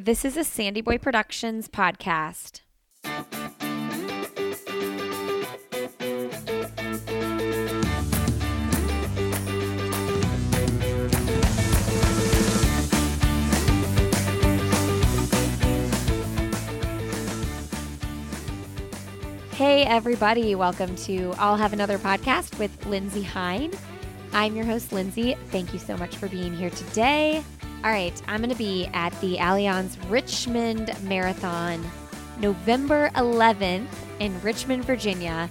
This is a SandyBoy Productions podcast. Hey, everybody. Welcome to I'll Have Another podcast with Lindsey Hein. I'm your host, Lindsey. Thank you so much for being here today. All right, I'm going to be at the Allianz Richmond Marathon November 11th in Richmond, Virginia.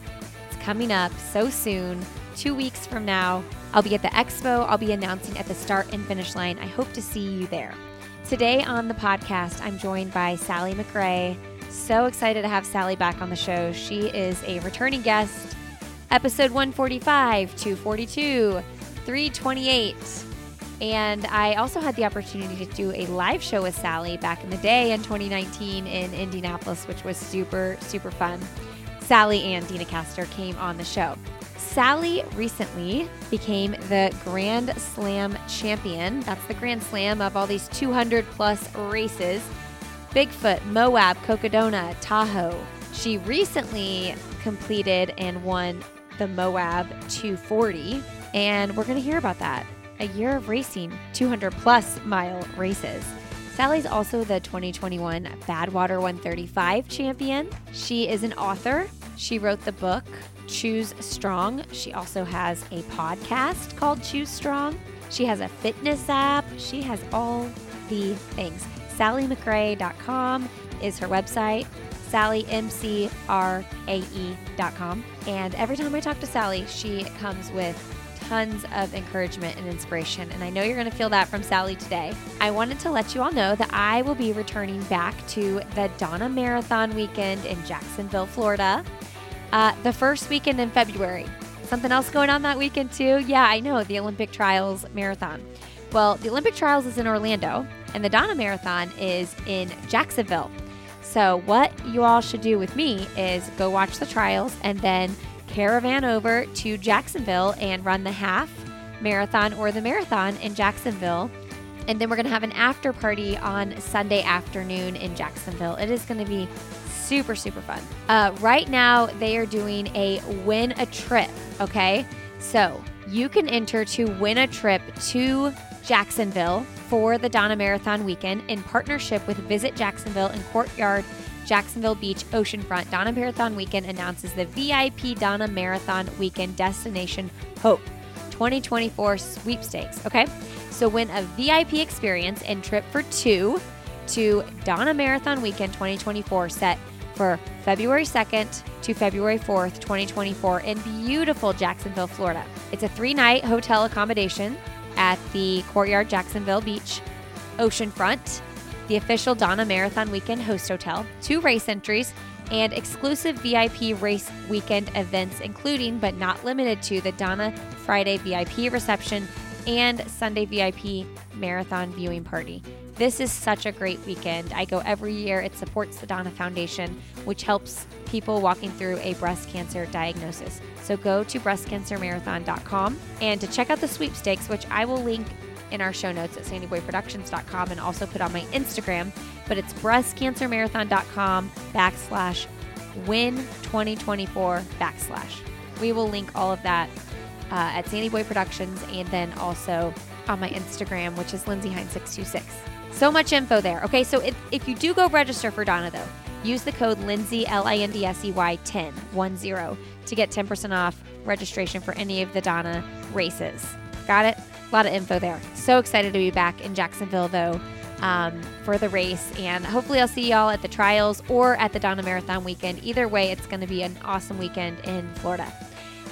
It's coming up so soon, two weeks from now. I'll be at the expo. I'll be announcing at the start and finish line. I hope to see you there. Today on the podcast, I'm joined by Sally McRae. So excited to have Sally back on the show. She is a returning guest. Episode 145, 242, 328. And I also had the opportunity to do a live show with Sally back in the day in 2019 in Indianapolis, which was super, super fun. Sally and Deena Kastor came on the show. Sally recently became the Grand Slam champion. That's the Grand Slam of all these 200 plus races Bigfoot, Moab, Cocodona, Tahoe. She recently completed and won the Moab 240, and we're going to hear about that. A year of racing, 200 plus mile races. Sally's also the 2021 Badwater 135 champion. She is an author. She wrote the book Choose Strong. She also has a podcast called Choose Strong. She has a fitness app. She has all the things. SallyMcRae.com is her website. SallyMCRAE.com. And every time I talk to Sally, she comes with tons of encouragement and inspiration. And I know you're going to feel that from Sally today. I wanted to let you all know that I will be returning back to the Donna Marathon weekend in Jacksonville, Florida, uh, the first weekend in February. Something else going on that weekend, too? Yeah, I know, the Olympic Trials Marathon. Well, the Olympic Trials is in Orlando, and the Donna Marathon is in Jacksonville. So, what you all should do with me is go watch the trials and then caravan over to Jacksonville and run the half marathon or the marathon in Jacksonville. And then we're going to have an after party on Sunday afternoon in Jacksonville. It is going to be super, super fun. Uh, right now, they are doing a win a trip. Okay. So, you can enter to win a trip to Jacksonville for the Donna Marathon weekend in partnership with Visit Jacksonville and Courtyard Jacksonville Beach Oceanfront. Donna Marathon Weekend announces the VIP Donna Marathon Weekend Destination Hope 2024 sweepstakes. Okay, so win a VIP experience and trip for two to Donna Marathon Weekend 2024 set for February 2nd to February 4th, 2024 in beautiful Jacksonville, Florida. It's a three night hotel accommodation at the Courtyard Jacksonville Beach Oceanfront, the official Donna Marathon Weekend host hotel, two race entries, and exclusive VIP race weekend events, including but not limited to the Donna Friday VIP reception and Sunday VIP marathon viewing party. This is such a great weekend. I go every year. It supports the Donna Foundation, which helps people walking through a breast cancer diagnosis. So go to breastcancermarathon.com and to check out the sweepstakes, which I will link in our show notes at sandyboyproductions.com and also put on my Instagram. But it's breastcancermarathon.com backslash win 2024 backslash. We will link all of that uh, at SandyBoy Productions and then also on my Instagram, which is Lindsey Hein 626 So much info there. Okay, so if, if you do go register for Donna, though, use the code Lindsey, L I N D S E Y 10, 1 0, to get 10% off registration for any of the Donna races. Got it? A lot of info there. So excited to be back in Jacksonville, though, um, for the race. And hopefully, I'll see y'all at the trials or at the Donna Marathon weekend. Either way, it's going to be an awesome weekend in Florida.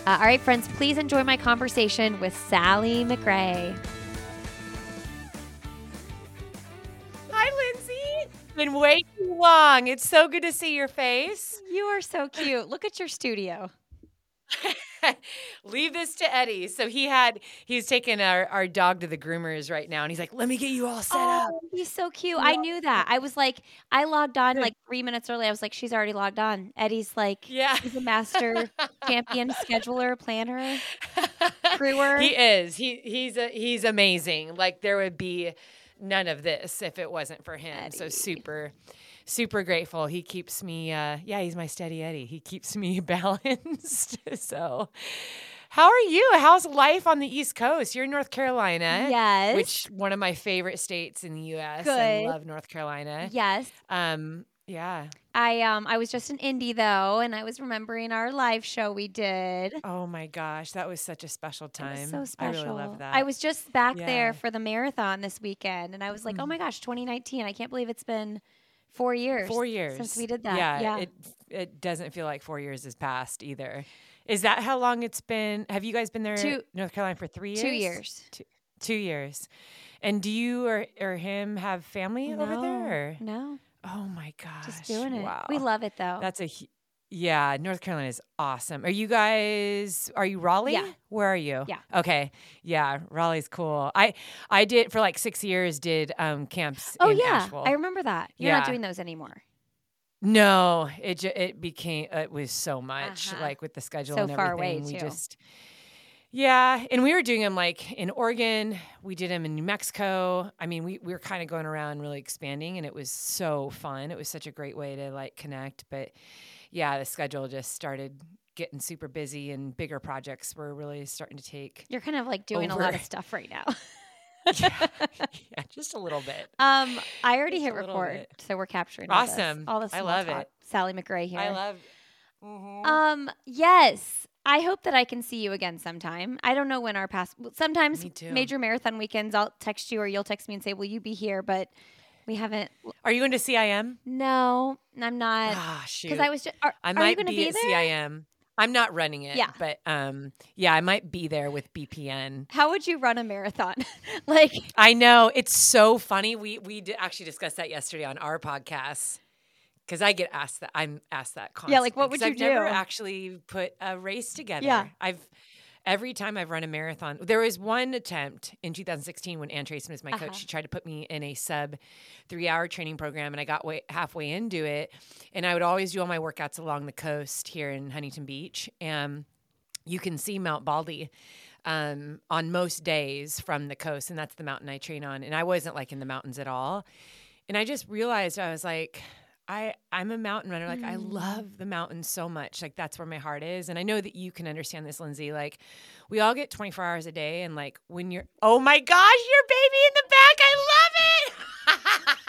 Uh, all right, friends, please enjoy my conversation with Sally McRae. Hi, Lindsey. Been way too long. It's so good to see your face. You are so cute. Look at your studio. Leave this to Eddie. So he had he's taking our, our dog to the groomers right now, and he's like, "Let me get you all set up." Oh, he's so cute. I knew that. I was like, I logged on like three minutes early. I was like, she's already logged on. Eddie's like, Yeah, he's a master champion scheduler, planner, crewer. he is. He he's a he's amazing. Like there would be none of this if it wasn't for him. So super, super grateful. He keeps me. Uh, yeah, he's my steady Eddie. He keeps me balanced. so, how are you? How's life on the East Coast? You're in North Carolina. Yes. Which one of my favorite states in the U.S. I love North Carolina. Yes. Um. Yeah. I um I was just in Indy though, and I was remembering our live show we did. Oh my gosh, that was such a special time. so special. I really love that. I was just back Yeah. there for the marathon this weekend, and I was like, "Oh my gosh, 2019! I can't believe it's been four years. four years since we did that." Yeah, yeah. It it doesn't feel like four years has passed either. Is that how long it's been? Have you guys been there, Two- North Carolina, for three years? Two years. Two years. And do you or or him have family over there? or- No, Oh my gosh, just doing it. Wow, We love it though. That's a yeah. North Carolina is awesome. Are you guys? Are you Raleigh? Yeah. Where are you? Yeah. Okay. Yeah, Raleigh's cool. I I did for like six years. Did um camps. oh yeah, Asheville. I remember that. You're not doing those anymore. No, it ju- it became it was so much Uh-huh. like with the schedule So and far away, everything. we too. just yeah, and we were doing them like in Oregon. We did them in New Mexico. I mean, we we were kind of going around, really expanding, and it was so fun. It was such a great way to like connect. But yeah, the schedule just started getting super busy, and bigger projects were really starting to take. You're kind of like doing a lot of stuff right now. yeah, yeah, just a little bit. um, I already Just hit record, so we're capturing all this- Awesome. All this I love talk. it. Sally McRae here. I love. Mhm. Um, yes. I hope that I can see you again sometime. I don't know when our past sometimes major marathon weekends I'll text you or you'll text me and say, "Will you be here?" but we haven't Are you going to CIM? No, I'm not Ah, shoot. cuz I was just are, I might you going to be, be, at there? CIM. I'm not running it. Yeah. But um, yeah, I might be there with BPN. How would you run a marathon? like I know it's so funny. We we actually discussed that yesterday on our podcast because I get asked that. I'm asked that constantly. Yeah, like, what would you I've never actually put a race together. Yeah. I've every time I've run a marathon. There was one attempt in 2016 when Ann Traceman was my Uh-huh. coach. She tried to put me in a sub three hour training program, and I got way, halfway into it. And I would always do all my workouts along the coast here in Huntington Beach, and you can see Mount Baldy um, on most days from the coast, and that's the mountain I train on. And I wasn't like in the mountains at all. And I just realized I was like, I I'm a mountain runner. Like I mm. love the mountains so much. Like that's where my heart is. And I know that you can understand this, Lindsey. Like we all get 24 hours a day, and like when you're, oh my gosh, your baby in the back, I love it.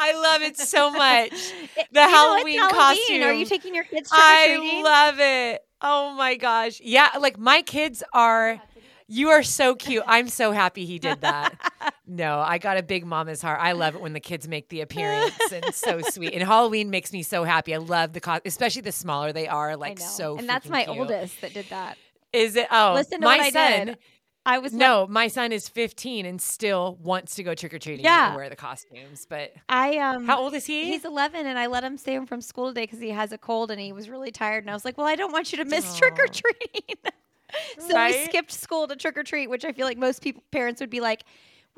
I love it so much. The you know, it's Halloween costume. Are you taking your kids? I love it. Oh my gosh. Yeah, like my kids are you are so cute. I'm so happy he did that. no, I got a big mama's heart. I love it when the kids make the appearance and it's so sweet. And Halloween makes me so happy. I love the cost, especially the smaller they are, like so and that's my cute. oldest that did that. Is it oh Listen to my what I son did. I was like- no, my son is 15 and still wants to go trick or treating Yeah. and wear the costumes. But I um how old is he? He's 11, and I let him stay home from school today because he has a cold and he was really tired. And I was like, "Well, I don't want you to miss trick or treating." so we skipped school to trick or treat, which I feel like most people parents would be like,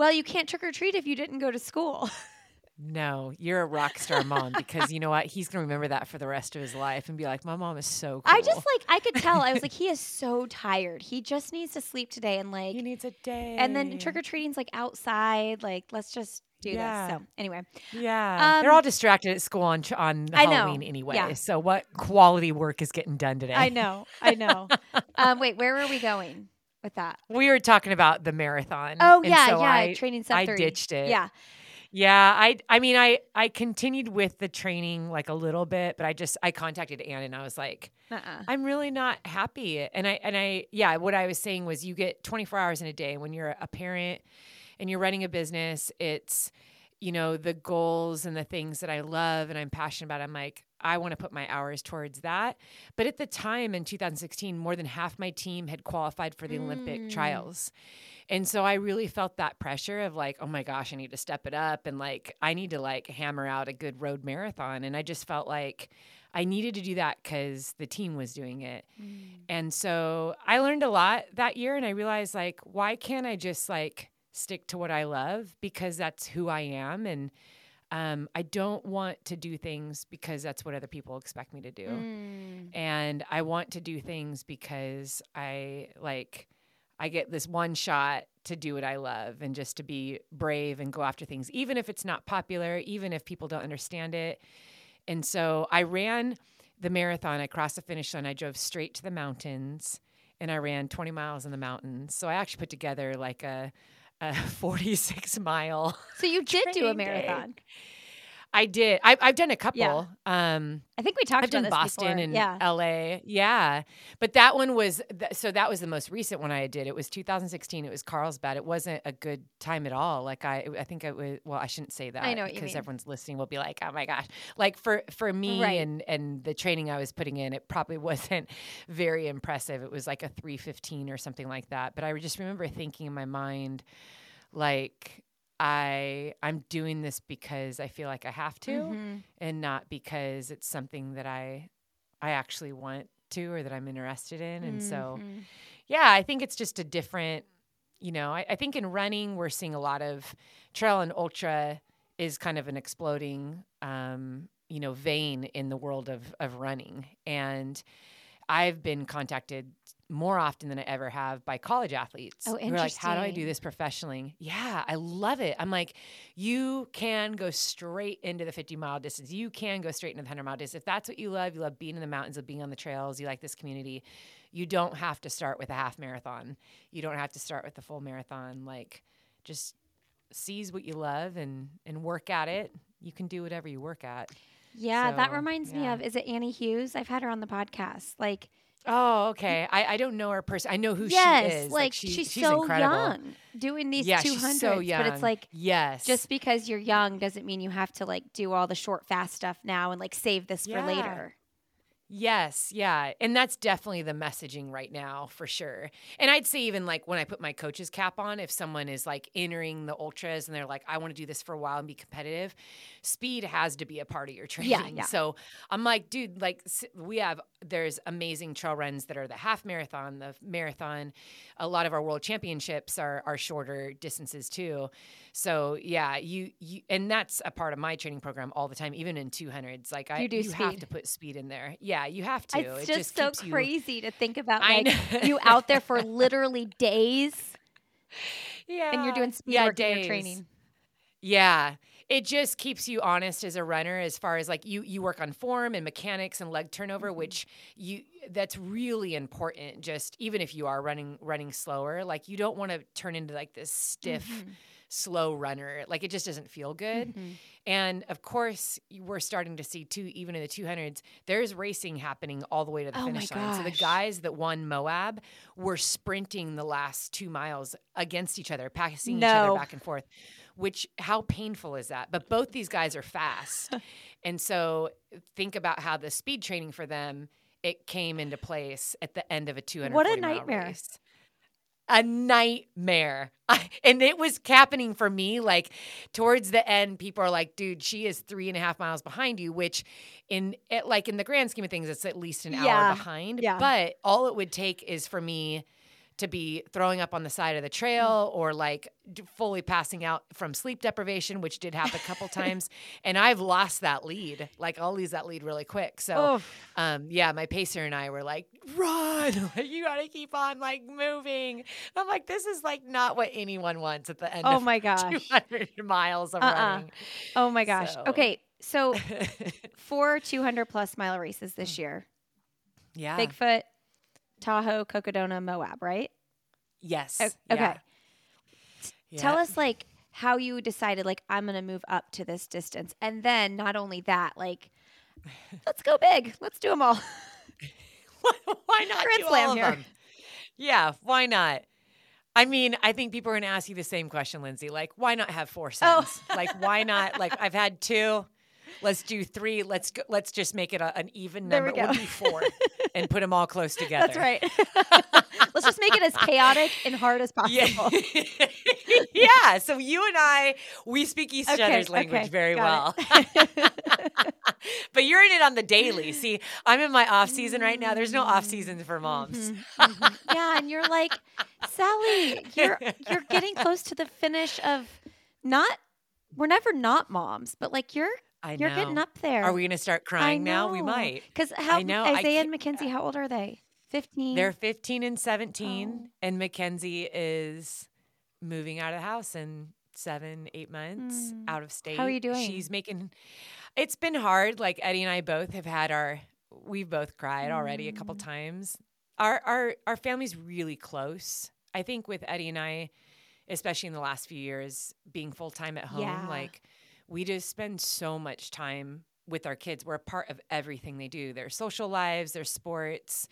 "Well, you can't trick or treat if you didn't go to school." No, you're a rock star mom because you know what? He's gonna remember that for the rest of his life and be like, "My mom is so cool." I just like I could tell. I was like, "He is so tired. He just needs to sleep today." And like, he needs a day. and then trick or treating's like outside. Like, let's just do Yeah. this. So anyway, Yeah, they're Um, all distracted at school on on I know, Halloween anyway. yeah. So what quality work is getting done today? I know, I know. um, wait, where were we going with that? We were talking about the marathon. Oh and yeah, so yeah. I, training sub I ditched it. Yeah. Yeah, I I mean I I continued with the training like a little bit, but I just I contacted Ann and I was like, Uh-uh. I'm really not happy. And I and I yeah, what I was saying was you get 24 hours in a day when you're a parent and you're running a business, it's you know, the goals and the things that I love and I'm passionate about. I'm like, I want to put my hours towards that. But at the time in 2016, more than half my team had qualified for the Olympic Mm. trials. And so I really felt that pressure of like, oh my gosh, I need to step it up and like I need to like hammer out a good road marathon. And I just felt like I needed to do that because the team was doing it. And so I learned a lot that year and I realized like, why can't I just like stick to what I love because that's who I am and um, I don't want to do things because that's what other people expect me to do. Mm. And I want to do things because I like I get this one shot to do what I love and just to be brave and go after things, even if it's not popular, even if people don't understand it. And so I ran the marathon. I crossed the finish line. I drove straight to the mountains and I ran 20 miles in the mountains. So I actually put together like a, a 46 mile. So you did do a marathon. day. I did. I, I've done a couple. Yeah. Um, I think we talked I've about done this Boston before. and yeah. LA. Yeah. But that one was, th- so that was the most recent one I did. It was 2016. It was Carlsbad. It wasn't a good time at all. Like I, I think it was, well, I shouldn't say that. I know Because everyone's listening will be like, oh my gosh. Like for, for me Right. and, and the training I was putting in, it probably wasn't very impressive. It was like a 315 or something like that. But I just remember thinking in my mind, like, I I'm doing this because I feel like I have to Mhm. and not because it's something that I I actually want to or that I'm interested in. And so Mhm. yeah, I think it's just a different, you know, I, I think in running we're seeing a lot of trail and ultra is kind of an exploding um, you know, vein in the world of of running. And I've been contacted more often than I ever have by college athletes. Oh, who are like, how do I do this professionally? Yeah, I love it. I'm like, you can go straight into the 50 mile distance. You can go straight into the 100 mile distance. If that's what you love, you love being in the mountains, of being on the trails, you like this community, you don't have to start with a half marathon. You don't have to start with the full marathon. Like, just seize what you love and and work at it. You can do whatever you work at. Yeah, that So, reminds me of is it Annie Hughes? I've had her on the podcast. Like Oh, okay. I, I don't know her person. I know who yes, she is. like, she- she's, she's so incredible. young doing these yeah, two she's so young. But it's like yes, just because you're young doesn't mean you have to like do all the short fast stuff now and like save this Yeah. for later. Yes, yeah. And that's definitely the messaging right now for sure. And I'd say even like when I put my coach's cap on, if someone is like entering the ultras and they're like, I want to do this for a while and be competitive, speed has to be a part of your training. Yeah, yeah. So I'm like, dude, like we have there's amazing trail runs that are the half marathon, the marathon. A lot of our world championships are are shorter distances too. So yeah, you you and that's a part of my training program all the time, even in 200s. Like I You do have speed. to put speed in there. Yeah, you have to. It's it just, so keeps you- crazy to think about like you out there for literally days yeah, and you're doing speed yeah, work days. training. Yeah. It just keeps you honest as a runner as far as like you you work on form and mechanics and leg Mm-hmm. turnover which you that's really important just even if you are running running slower like you don't want to turn into like this stiff Mm-hmm. Slow runner like it just doesn't feel good. Mm-hmm. And of course we're starting to see too even in the 200s there's racing happening all the way to the Oh finish line. So the guys that won Moab were sprinting the last two miles against each other passing each other back and forth which how painful is that? But both these guys are fast. And so think about how the speed training for them it came into place at the end of a 200 What a nightmare. race a nightmare. and it was happening for me. Like towards the end, people are like, dude, she is three and a half miles behind you, which in it, like in the grand scheme of things, it's at least an Yeah. hour behind. Yeah. But all it would take is for me to be throwing up on the side of the trail or like fully passing out from sleep deprivation, which did happen a couple times. And I've lost that lead. Like I'll lose that lead really quick. So um, yeah, my pacer and I were like, run, you gotta keep on like moving. I'm like, this is like not what anyone wants at the end Oh of my gosh. 200 miles of Uh-uh. running. Oh my gosh. So- Okay. So four 200 plus mile races this year yeah. Bigfoot, Tahoe, Cocodona, Moab, right? yes. O- okay. Yeah. Tell us like how you decided like I'm going to move up to this distance. And then not only that, like let's go big. Let's do them all. why not Grand do slam all of here. them? Yeah, why not? I mean, I think people are going to ask you the same question, Lindsey. Like, why not have four oh. sons? like, why not? Like, I've had two. Let's do three. Let's go, let's just make it a, an even There we number. We'll go. four and put them all close together. That's right. let's just make it as chaotic and hard as possible. Yeah. yeah. So you and I, we speak each Okay, other's language okay, very well. but you're in it on the daily. See, I'm in my off season right now. There's no off season for moms. Mhm. yeah, and you're like, Sally, you're you're getting close to the finish of not we're never not moms, but like you're I you're getting up there. Are we going to start crying now? We might. Because how I know, I Isaiah and can't- Mackenzie, how old are they? Fifteen. They're 15 and 17, Oh. and Mackenzie is moving out of the house in seven, eight months Mm. out of state. How are you doing? She's making. It's been hard. Like Eddie and I both have had our. We've both cried already a couple Mm. times. Our our our family's really close. I think with Eddie and I, especially in the last few years, being full time at home, Yeah. like we just spend so much time with our kids. We're a part of everything they do. Their social lives, their sports,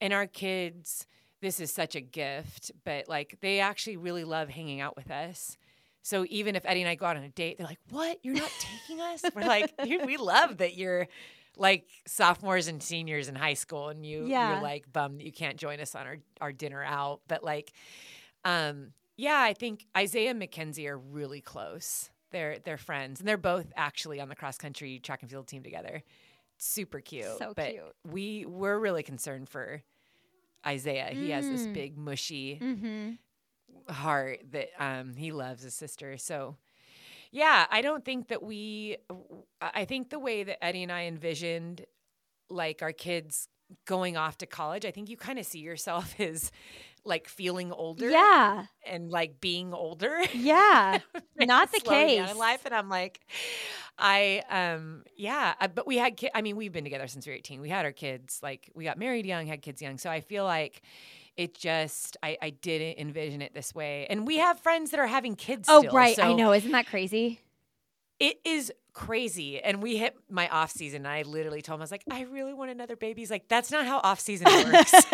and our kids. This is such a gift, but like they actually really love hanging out with us. So even if Eddie and I go out on a date, they're like, "What? You're not taking us?" We're like, "Dude, we love that you're like sophomores and seniors in high school, and you Yeah. you're like bummed that you can't join us on our our dinner out." But like, um, yeah, I think Isaiah and Mackenzie are really close. They're they're friends, and they're both actually on the cross country track and field team together. Super cute. So but cute. We we're really concerned for Isaiah. He has this Mm. big mushy Mm-hmm. heart that um, he loves his sister. So, yeah, I don't think that we. I think the way that Eddie and I envisioned, like our kids going off to college, I think you kind of see yourself as like feeling older, Yeah. and like being older. Yeah. Not the case. in life, and I'm like, I um yeah, I, but we had ki- I mean we've been together since we were 18. We had our kids like we got married young, had kids young. So I feel like it just I I didn't envision it this way. And we have friends that are having kids. Oh, still, right. I know. Isn't that crazy? It is crazy. And we hit my off season. And I literally told him I was like, I really want another baby. He's like, that's not how off season works.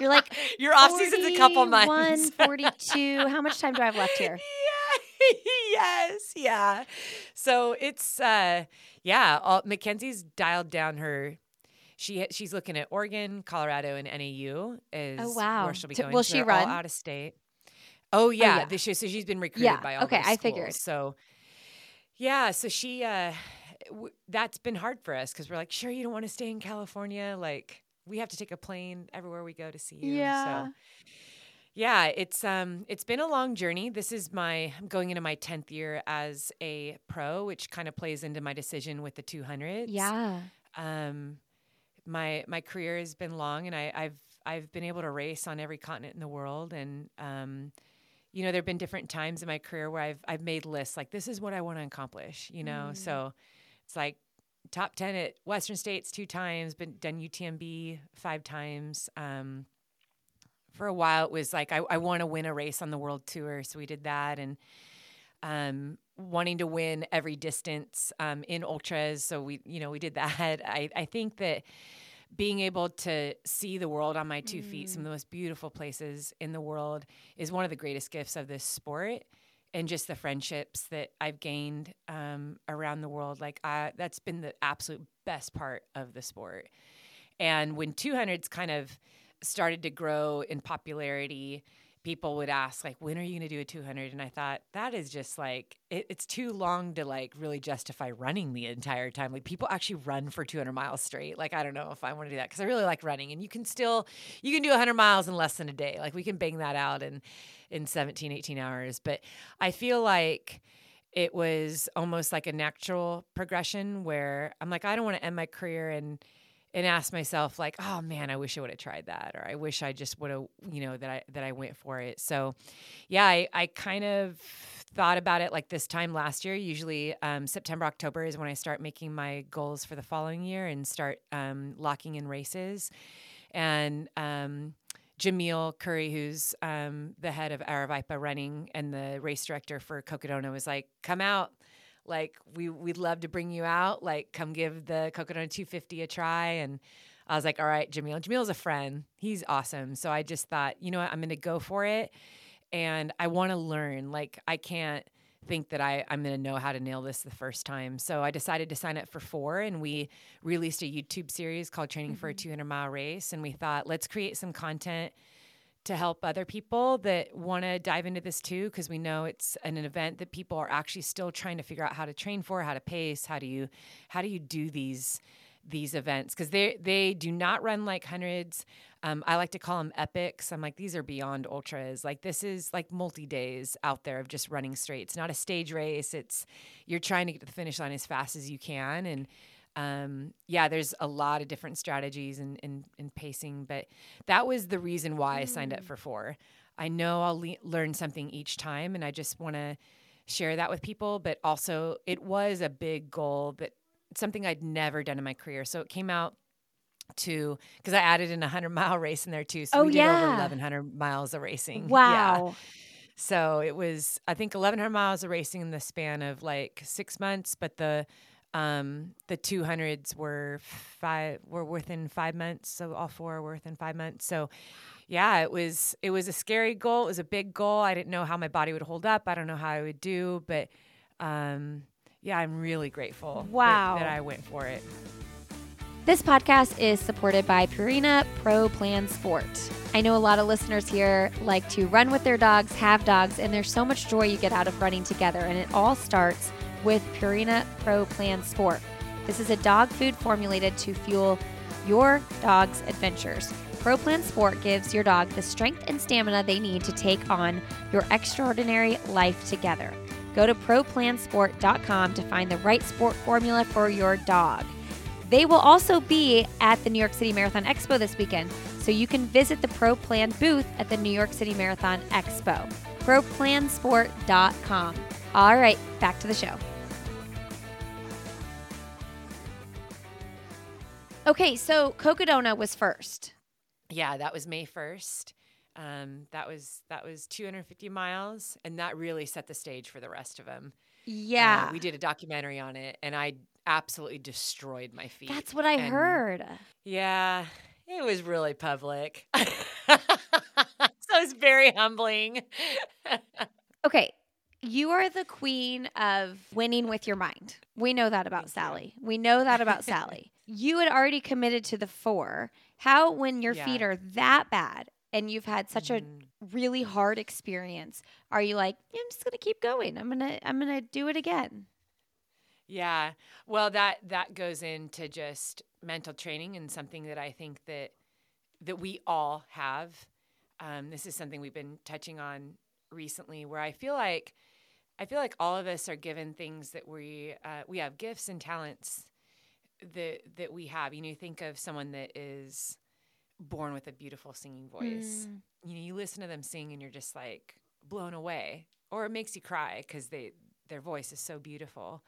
You're like, your off season's a couple months. 41, 42. How much time do I have left here? Yeah. yes. Yeah. So it's uh yeah, all, Mackenzie's dialed down her she she's looking at Oregon, Colorado, and NAU is Oh, wow. where she'll be going. will she run? out of state. Oh yeah, yeah. This year, so she's been recruited Yeah, by all okay, those I figured. So yeah, so she uh w- that's been hard for us because we're like, sure, you don't want to stay in California, like we have to take a plane everywhere we go to see you. Yeah. So yeah, it's um it's been a long journey. This is my I'm going into my 10th year as a pro, which kind of plays into my decision with the 200s. Yeah. Um my my career has been long and I I've I've been able to race on every continent in the world and um you know there've been different times in my career where I've I've made lists like this is what I want to accomplish, you know. Mm. So it's like top 10 at Western States two times, been done UTMB five times. Um for a while it was like I, I want to win a race on the world tour so we did that. And um wanting to win every distance um in ultras so we you know we did that. I i think that being able to see the world on my two feet some of the most beautiful places in the world is one of the greatest gifts of this sport and just the friendships that I've gained um, around the world. Like I, that's been the absolute best part of the sport. And when 200s kind of started to grow in popularity, people would ask like, "When are you going to do a 200?" And I thought that is just like it, it's too long to like really justify running the entire time. Like people actually run for 200 miles straight. Like I don't know if I want to do that because I really like running, and you can still you can do 100 miles in less than a day. Like we can bang that out in in 17, 18 hours. But I feel like it was almost like a natural progression where I'm like, I don't want to end my career and and ask myself like, oh man, I wish I would have tried that, or I wish I just would have, you know, that I that I went for it. So, yeah, I, I kind of thought about it like this time last year. Usually, um, September October is when I start making my goals for the following year and start um, locking in races. And um, Jamil Coury, who's um, the head of Aravaipa Running and the race director for Cocodona, was like, "Come out." Like we we'd love to bring you out like come give the Cocodona 250 a try. And I was like all right Jamil. Jamil's a friend. He's awesome. So I just thought you know what? I'm going to go for it. And I want to learn. Like I can't think that I, I'm going to know how to nail this the first time. So I decided to sign up for four, and we released a YouTube series called Training for a mm-hmm. 200 Mile Race. And we thought, let's create some content to help other people that want to dive into this too because we know it's an, an event that people are actually still trying to figure out how to train for how to pace how do you how do you do these these events? Because they they do not run like hundreds. Um, i like to call them epics. I'm like these are beyond ultras. Like this is like multi days out there of just running straight. It's not a stage race. It's you're trying to get to the finish line as fast as you can and um, yeah, there's a lot of different strategies and in, in, in, pacing, but that was the reason why I signed up for four. I know I'll le- learn something each time, and I just want to share that with people. But also, it was a big goal, but something I'd never done in my career. So it came out to because I added in a hundred mile race in there too. So Oh, we did yeah. over eleven hundred miles of racing. Yeah. Wow. So it was, I think, 1,100 miles of racing in the span of like six months, but the um, the 200s were five were within five months. So all four were within five months. So yeah, it was it was a scary goal. It was a big goal. I didn't know how my body would hold up. I don't know how I would do, but um, yeah, I'm really grateful. that- Wow. that I went for it. This podcast is supported by Purina Pro Plan Sport. I know a lot of listeners here like to run with their dogs, have dogs, and there's so much joy you get out of running together. And it all starts with Purina Pro Plan Sport. This is a dog food formulated to fuel your dog's adventures. Pro Plan Sport gives your dog the strength and stamina they need to take on your extraordinary life together. Go to ProPlansport.com to find the right sport formula for your dog. They will also be at the New York City Marathon Expo this weekend, so you can visit the Pro Plan booth at the New York City Marathon Expo. ProPlansport.com. All right, back to the show. Okay, so Cocodona was first. Yeah, that was May 1st. Um, that was that was 250 miles, and that really set the stage for the rest of them. Yeah. Uh, we did a documentary on it, and I absolutely destroyed my feet. That's what I And, heard. Yeah, it was really public. so it's very humbling. Okay, you are the queen of winning with your mind. We know that about Thank you. Sally. We know that about Sally. You had already committed to the four. How, when your feet are that bad and you've had such a Mhm. really hard experience, are you like, "Yeah, I'm just gonna keep going. I'm gonna, I'm gonna do it again. Yeah. Well, that that goes into just mental training and something that I think that that we all have. Um, this is something we've been touching on recently, where I feel like I feel like all of us are given things that we uh, we have gifts and talents that that we have. You know, you think of someone that is born with a beautiful singing voice. Mm. You know, you listen to them sing and you're just like blown away, or it makes you cry because they their voice is so beautiful.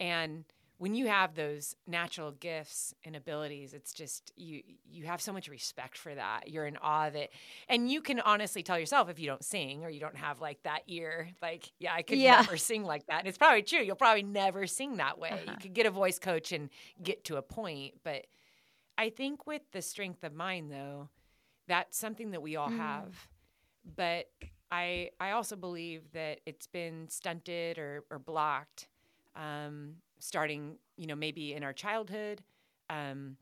And when you have those natural gifts and abilities, it's just you you have so much respect for that. You're in awe of it. And you can honestly tell yourself if you don't sing or you don't have like that ear, like, yeah, I could Yeah. never sing like that. And it's probably true. You'll probably never sing that way. Uh-huh. You could get a voice coach and get to a point. But I think with the strength of mind though, that's something that we all Mm. have. But I I also believe that it's been stunted or, or blocked um, starting, you know, maybe in our childhood, um,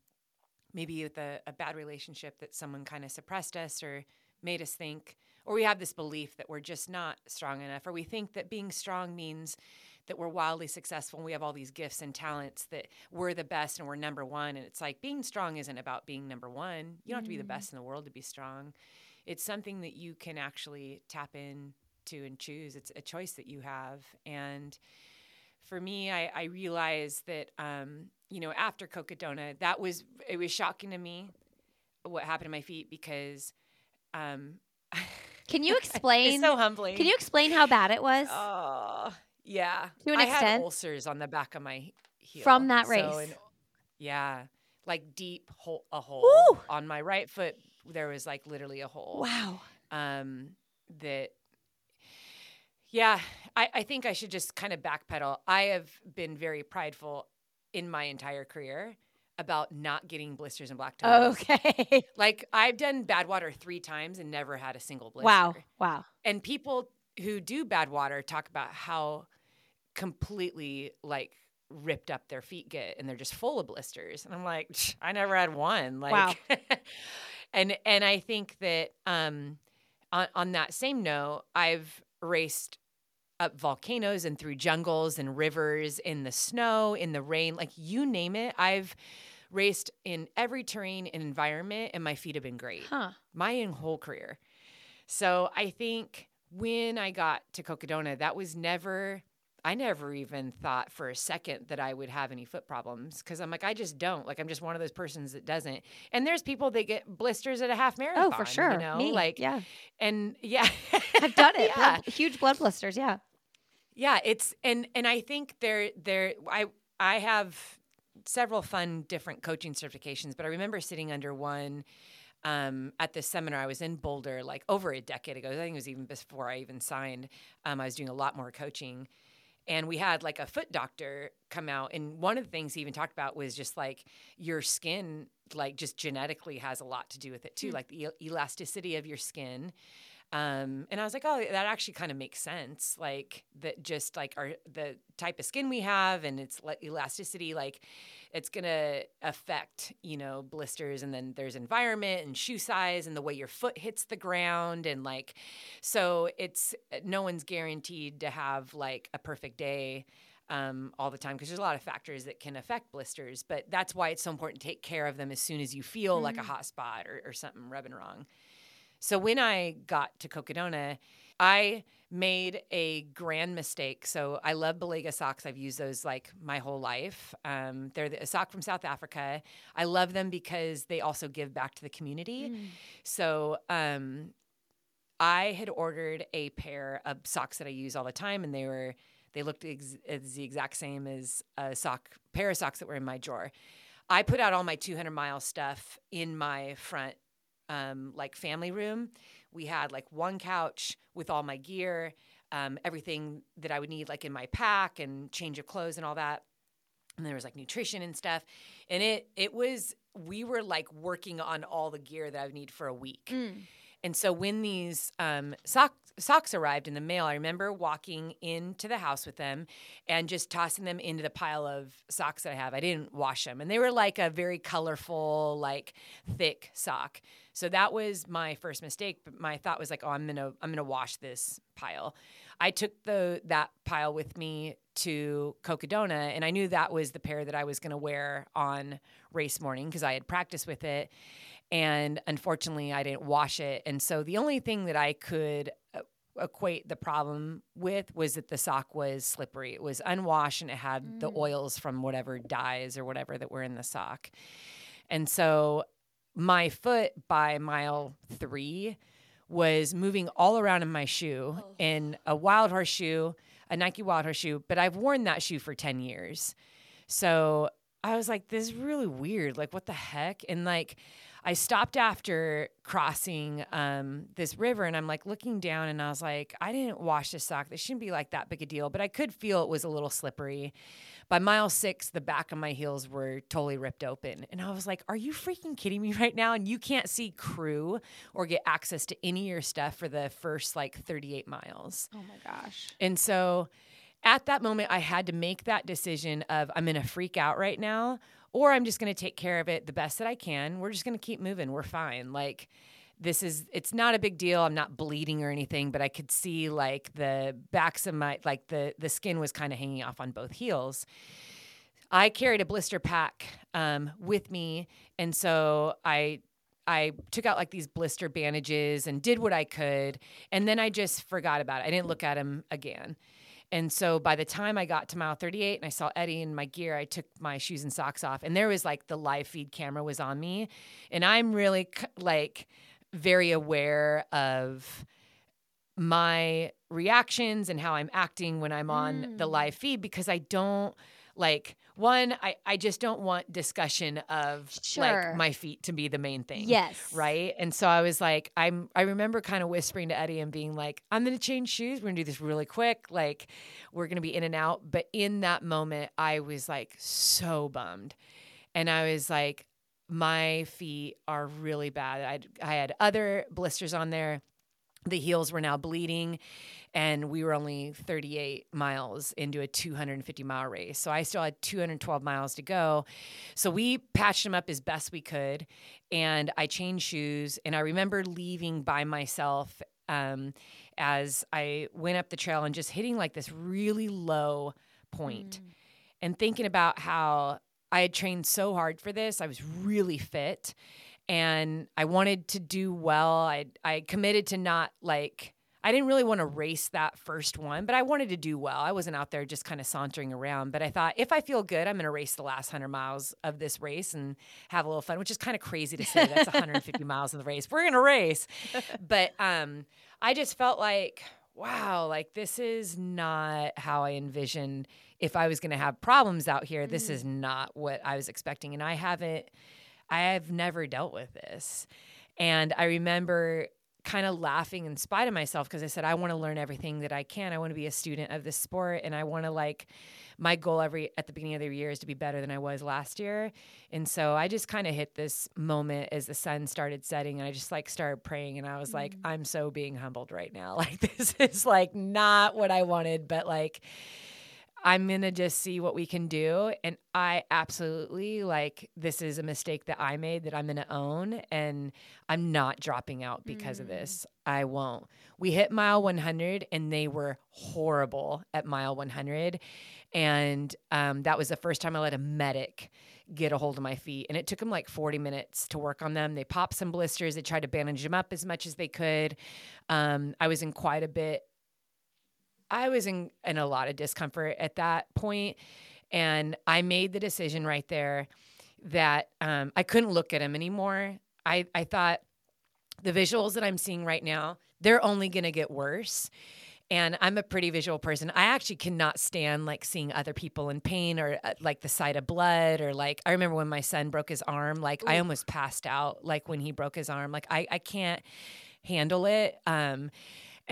maybe with a, a bad relationship that someone kind of suppressed us or made us think, or we have this belief that we're just not strong enough, or we think that being strong means that we're wildly successful and we have all these gifts and talents that we're the best and we're number one. And it's like being strong isn't about being number one. You don't have to be the Mm. best in the world to be strong. It's something that you can actually tap in to and choose. It's a choice that you have. And for me, I, I realized that, um, you know, after Cocodona, that was, it was shocking to me what happened to my feet because um, Can you explain? it's so humbling. can you explain how bad it was? Oh, yeah. To an I extent. had ulcers on the back of my heel From that So race? an- yeah, like deep hole, a hole Ooh. on my right foot. There was like literally a hole. wow. Um, that. Yeah, I, I think I should just kind of backpedal. I have been very prideful in my entire career about not getting blisters and black toes. Okay. Like I've done Badwater three times and never had a single blister wow. Wow. and people who do Badwater talk about how completely like ripped up their feet get and they're just full of blisters and i'm like i never had one like Wow. and and i think that um on, on that same note i've raced up volcanoes and through jungles and rivers in the snow in the rain like you name it i've raced in every terrain and environment and my feet have been great Huh. my whole career. So I think when I got to Cocodona, that was never I never even thought for a second that I would have any foot problems because I'm like, I just don't. Like, I'm just one of those persons that doesn't. And there's people that get blisters at a half marathon. Oh, for sure. You know, Me. like, yeah, and yeah, I've done it. yeah, Blood- huge blood blisters. Yeah. Yeah. It's and and I think there there I I have several fun different coaching certifications, but I remember sitting under one um, at this seminar. I was in Boulder like over a decade ago. I think it was even before I even signed. Um, I was doing a lot more coaching. And we had like a foot doctor come out. And one of the things he even talked about was just like your skin, like just genetically has a lot to do with it too, like the el- elasticity of your skin. Um, and I was like, oh, that actually kind of makes sense. Like that, just like our the type of skin we have and its elasticity, like it's gonna affect you know blisters. And then there's environment and shoe size and the way your foot hits the ground and like, so it's no one's guaranteed to have like a perfect day. Um, all the time because there's a lot of factors that can affect blisters, but that's why it's so important to take care of them as soon as you feel like a hot spot or, or something rubbing wrong. So when I got to Cocodona, I made a grand mistake. So I love Balega socks. I've used those like my whole life. Um, they're the, a sock from South Africa. I love them because they also give back to the community. So um, I had ordered a pair of socks that I use all the time, and they were they looked ex- the exact same as a sock pair of socks that were in my drawer. I put out all my 200 mile stuff in my front um, like family room. We had like one couch with all my gear, um, everything that I would need like in my pack and change of clothes and all that. And there was like nutrition and stuff. And it it was we were like working on all the gear that I would need for a week. And so when these um, sock, socks arrived in the mail, I remember walking into the house with them and just tossing them into the pile of socks that I have. I didn't wash them, and they were like a very colorful, like thick sock. So that was my first mistake. But my thought was like, oh, I'm gonna I'm gonna wash this pile. I took the that pile with me to Cocodona, and I knew that was the pair that I was gonna wear on race morning because I had practiced with it and unfortunately i didn't wash it and so the only thing that i could uh, equate the problem with was that the sock was slippery it was unwashed and it had the oils from whatever dyes or whatever that were in the sock and so my foot by mile three was moving all around in my shoe in a Wildhorse shoe a Nike Wildhorse shoe but i've worn that shoe for 10 years so I was like, this is really weird. Like, what the heck? And like, I stopped after crossing um, this river and I'm like looking down and I was like, I didn't wash this sock. This shouldn't be like that big a deal, but I could feel it was a little slippery. By mile six, the back of my heels were totally ripped open. And I was like, Are you freaking kidding me right now? And you can't see crew or get access to any of your stuff for the first like 38 miles. Oh my gosh. And so at that moment, I had to make that decision of I'm going to freak out right now, or I'm just going to take care of it the best that I can. We're just going to keep moving. We're fine. Like, this is, it's not a big deal. I'm not bleeding or anything, but I could see like the backs of my, like the, the skin was kind of hanging off on both heels. I carried a blister pack um, with me. And so I I took out like these blister bandages and did what I could. And then I just forgot about it. I didn't look at him again. And so by the time I got to mile 38 and I saw Eddie in my gear, I took my shoes and socks off. And there was like the live feed camera was on me. And I'm really like very aware of my reactions and how I'm acting when I'm on the mm. live feed because I don't like one, I, I just don't want discussion of Sure. like my feet to be the main thing Yes. right? And so i was like i'm i remember kind of whispering to Eddie and being like i'm gonna change shoes. We're gonna do this really quick. Like we're gonna be in and out. But in that moment i was like so bummed. And i was like my feet are really bad. I i had other blisters on there. The heels were now bleeding and we were only 38 miles into a 250 mile race. So i still had 212 miles to go. So we patched them up as best we could and i changed shoes. And i remember leaving by myself um, as i went up the trail and just hitting like this really low point and thinking about how i had trained so hard for this i was really fit and I wanted to do well. I I committed to not like I didn't really want to race that first one, but I wanted to do well. I wasn't out there just kind of sauntering around. But I thought if I feel good, I'm going to race the last 100 miles of this race and have a little fun, which is kind of crazy to say. That's 150 miles of the race. We're going to race. But um, I just felt like, wow, like this is not how I envisioned if I was going to have problems out here. This is not what I was expecting. And I haven't, I have never dealt with this. And I remember kind of laughing in spite of myself because I said, I want to learn everything that I can. I want to be a student of this sport and I want to like my goal every at the beginning of the year is to be better than I was last year. And so I just kind of hit this moment as the sun started setting and I just like started praying and I was mm-hmm. like, I'm so being humbled right now. Like this is like not what I wanted, but like I'm going to just see what we can do. And I absolutely like this is a mistake that I made that I'm going to own. And I'm not dropping out because mm. of this. I won't. We hit mile 100 and they were horrible at mile 100. And um, that was the first time I let a medic get a hold of my feet. And it took them like 40 minutes to work on them. They popped some blisters. They tried to bandage them up as much as they could. Um, I was in quite a bit I was in, in a lot of discomfort at that point, and I made the decision right there that um, I couldn't look at him anymore. I, I thought the visuals that I'm seeing right now, they're only going to get worse. And I'm a pretty visual person. I actually cannot stand like seeing other people in pain or uh, like the sight of blood or like I remember when my son broke his arm, like Ooh. I almost passed out like when he broke his arm. Like I, I can't handle it. Um,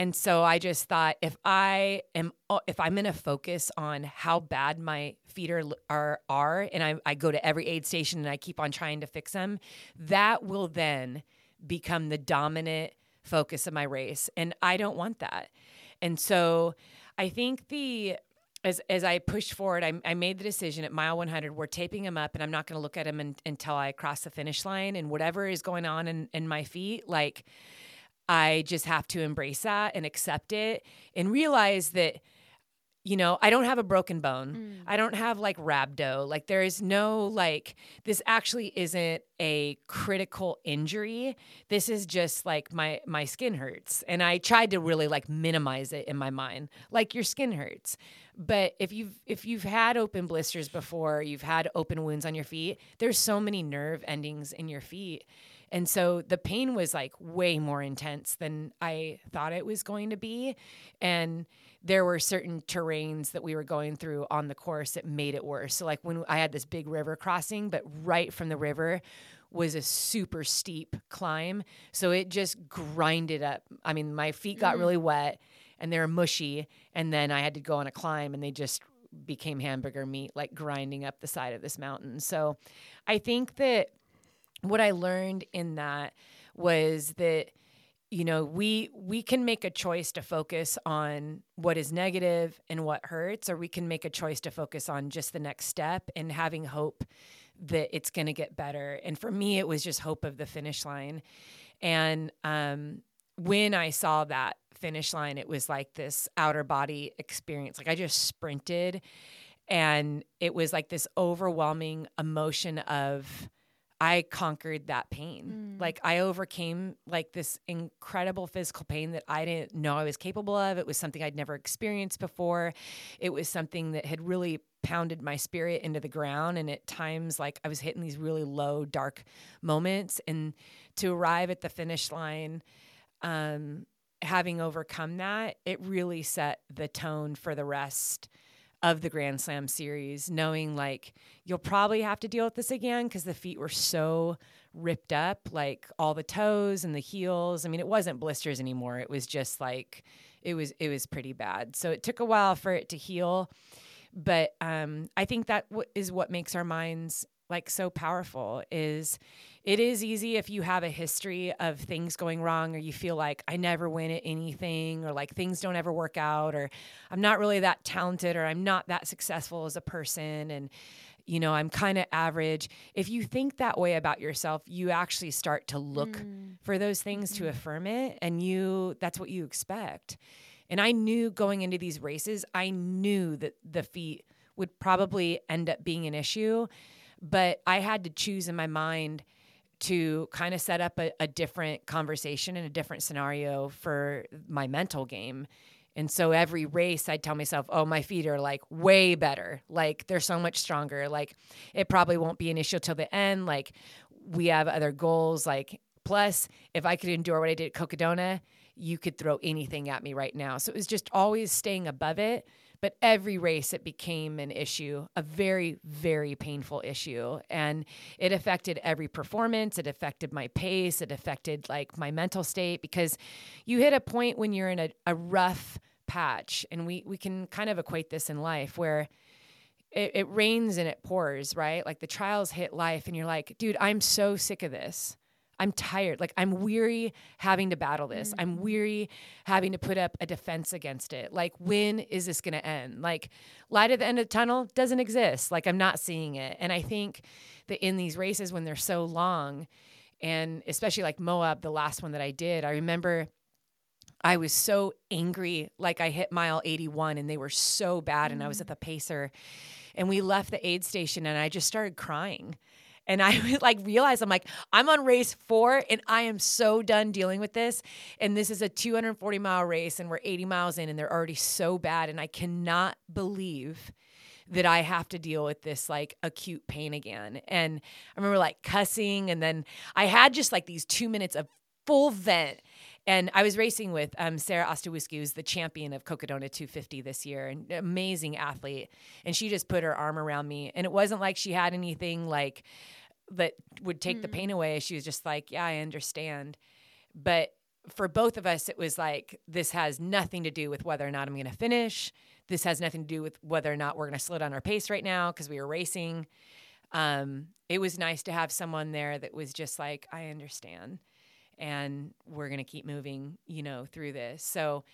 and so I just thought if I am uh, if I'm going to focus on how bad my feet are are, are and I, I go to every aid station and I keep on trying to fix them, that will then become the dominant focus of my race. And I don't want that. And so I think the as as I pushed forward, I, I, made the decision at mile 100. We're taping him up, and I'm not going to look at him in, until I cross the finish line. And whatever is going on in, in my feet, like I just have to embrace that and accept it and realize that you know, I don't have a broken bone. Mm. I don't have like rhabdo. Like there is no like this actually isn't a critical injury. This is just like my my skin hurts. And I tried to really like minimize it in my mind. Like your skin hurts. But if you've if you've had open blisters before, you've had open wounds on your feet, there's so many nerve endings in your feet and so the pain was like way more intense than I thought it was going to be. And there were certain terrains that we were going through on the course that made it worse. So, like when I had this big river crossing, but right from the river was a super steep climb. So it just grinded up. I mean, my feet got mm-hmm. really wet and they were mushy. And then I had to go on a climb and they just became hamburger meat, like grinding up the side of this mountain. So I think that what I learned in that was that you know we we can make a choice to focus on what is negative and what hurts or we can make a choice to focus on just the next step and having hope that it's going to get better. And for me it was just hope of the finish line. And um, when i saw that finish line it was like this outer body experience. Like i just sprinted and it was like this overwhelming emotion of I conquered that pain. Mm. Like I overcame like this incredible physical pain that I didn't know I was capable of. It was something I'd never experienced before. It was something that had really pounded my spirit into the ground and at times like I was hitting these really low dark moments and to arrive at the finish line um having overcome that, it really set the tone for the rest of the Grand Slam series, knowing like you'll probably have to deal with this again because the feet were so ripped up, like all the toes and the heels. I mean, it wasn't blisters anymore. It was just like it was it was pretty bad. So it took a while for it to heal, but um, I think that w- is what makes our minds like so powerful is it is easy if you have a history of things going wrong or you feel like I never win at anything or like things don't ever work out or I'm not really that talented or I'm not that successful as a person and you know, I'm kind of average. If you think that way about yourself, you actually start to look mm. for those things mm-hmm. to affirm it and you that's what you expect. And I knew going into these races, I knew that the feet would probably end up being an issue, but I had to choose in my mind to kind of set up a, a different conversation and a different scenario for my mental game. And so every race, I'd tell myself, oh, my feet are like way better. Like they're so much stronger. Like it probably won't be an issue till the end. Like we have other goals. Like, plus, if I could endure what I did at Cocodona, you could throw anything at me right now. So it was just always staying above it. But every race, it became an issue, a very, very painful issue. And it affected every performance. It affected my pace. It affected like my mental state because you hit a point when you're in a, a rough patch. And we, we can kind of equate this in life where it, it rains and it pours, right? Like the trials hit life, and you're like, dude, I'm so sick of this. I'm tired. Like I'm weary having to battle this. Mm-hmm. I'm weary having to put up a defense against it. Like when is this going to end? Like light at the end of the tunnel doesn't exist. Like I'm not seeing it. And I think that in these races when they're so long and especially like Moab, the last one that I did, I remember I was so angry. Like I hit mile 81 and they were so bad mm-hmm. and I was mm. at the pacer and we left the aid station and I just started crying and I like realize I'm like, I'm on race four and I am so done dealing with this. And this is a 240 mile race and we're 80 miles in and they're already so bad. And I cannot believe that I have to deal with this like acute pain again. And I remember like cussing and then I had just like these two minutes of full vent. And I was racing with um, Sarah Ostaszewski, who's the champion of Cocodona 250 this year, an amazing athlete. And she just put her arm around me. And it wasn't like she had anything like that would take mm. the pain away. She was just like, Yeah, I understand. But for both of us, it was like, this has nothing to do with whether or not I'm going to finish. This has nothing to do with whether or not we're going to slow down our pace right now because we were racing. Um, it was nice to have someone there that was just like, I understand. And we're going to keep moving, you know, through this. So,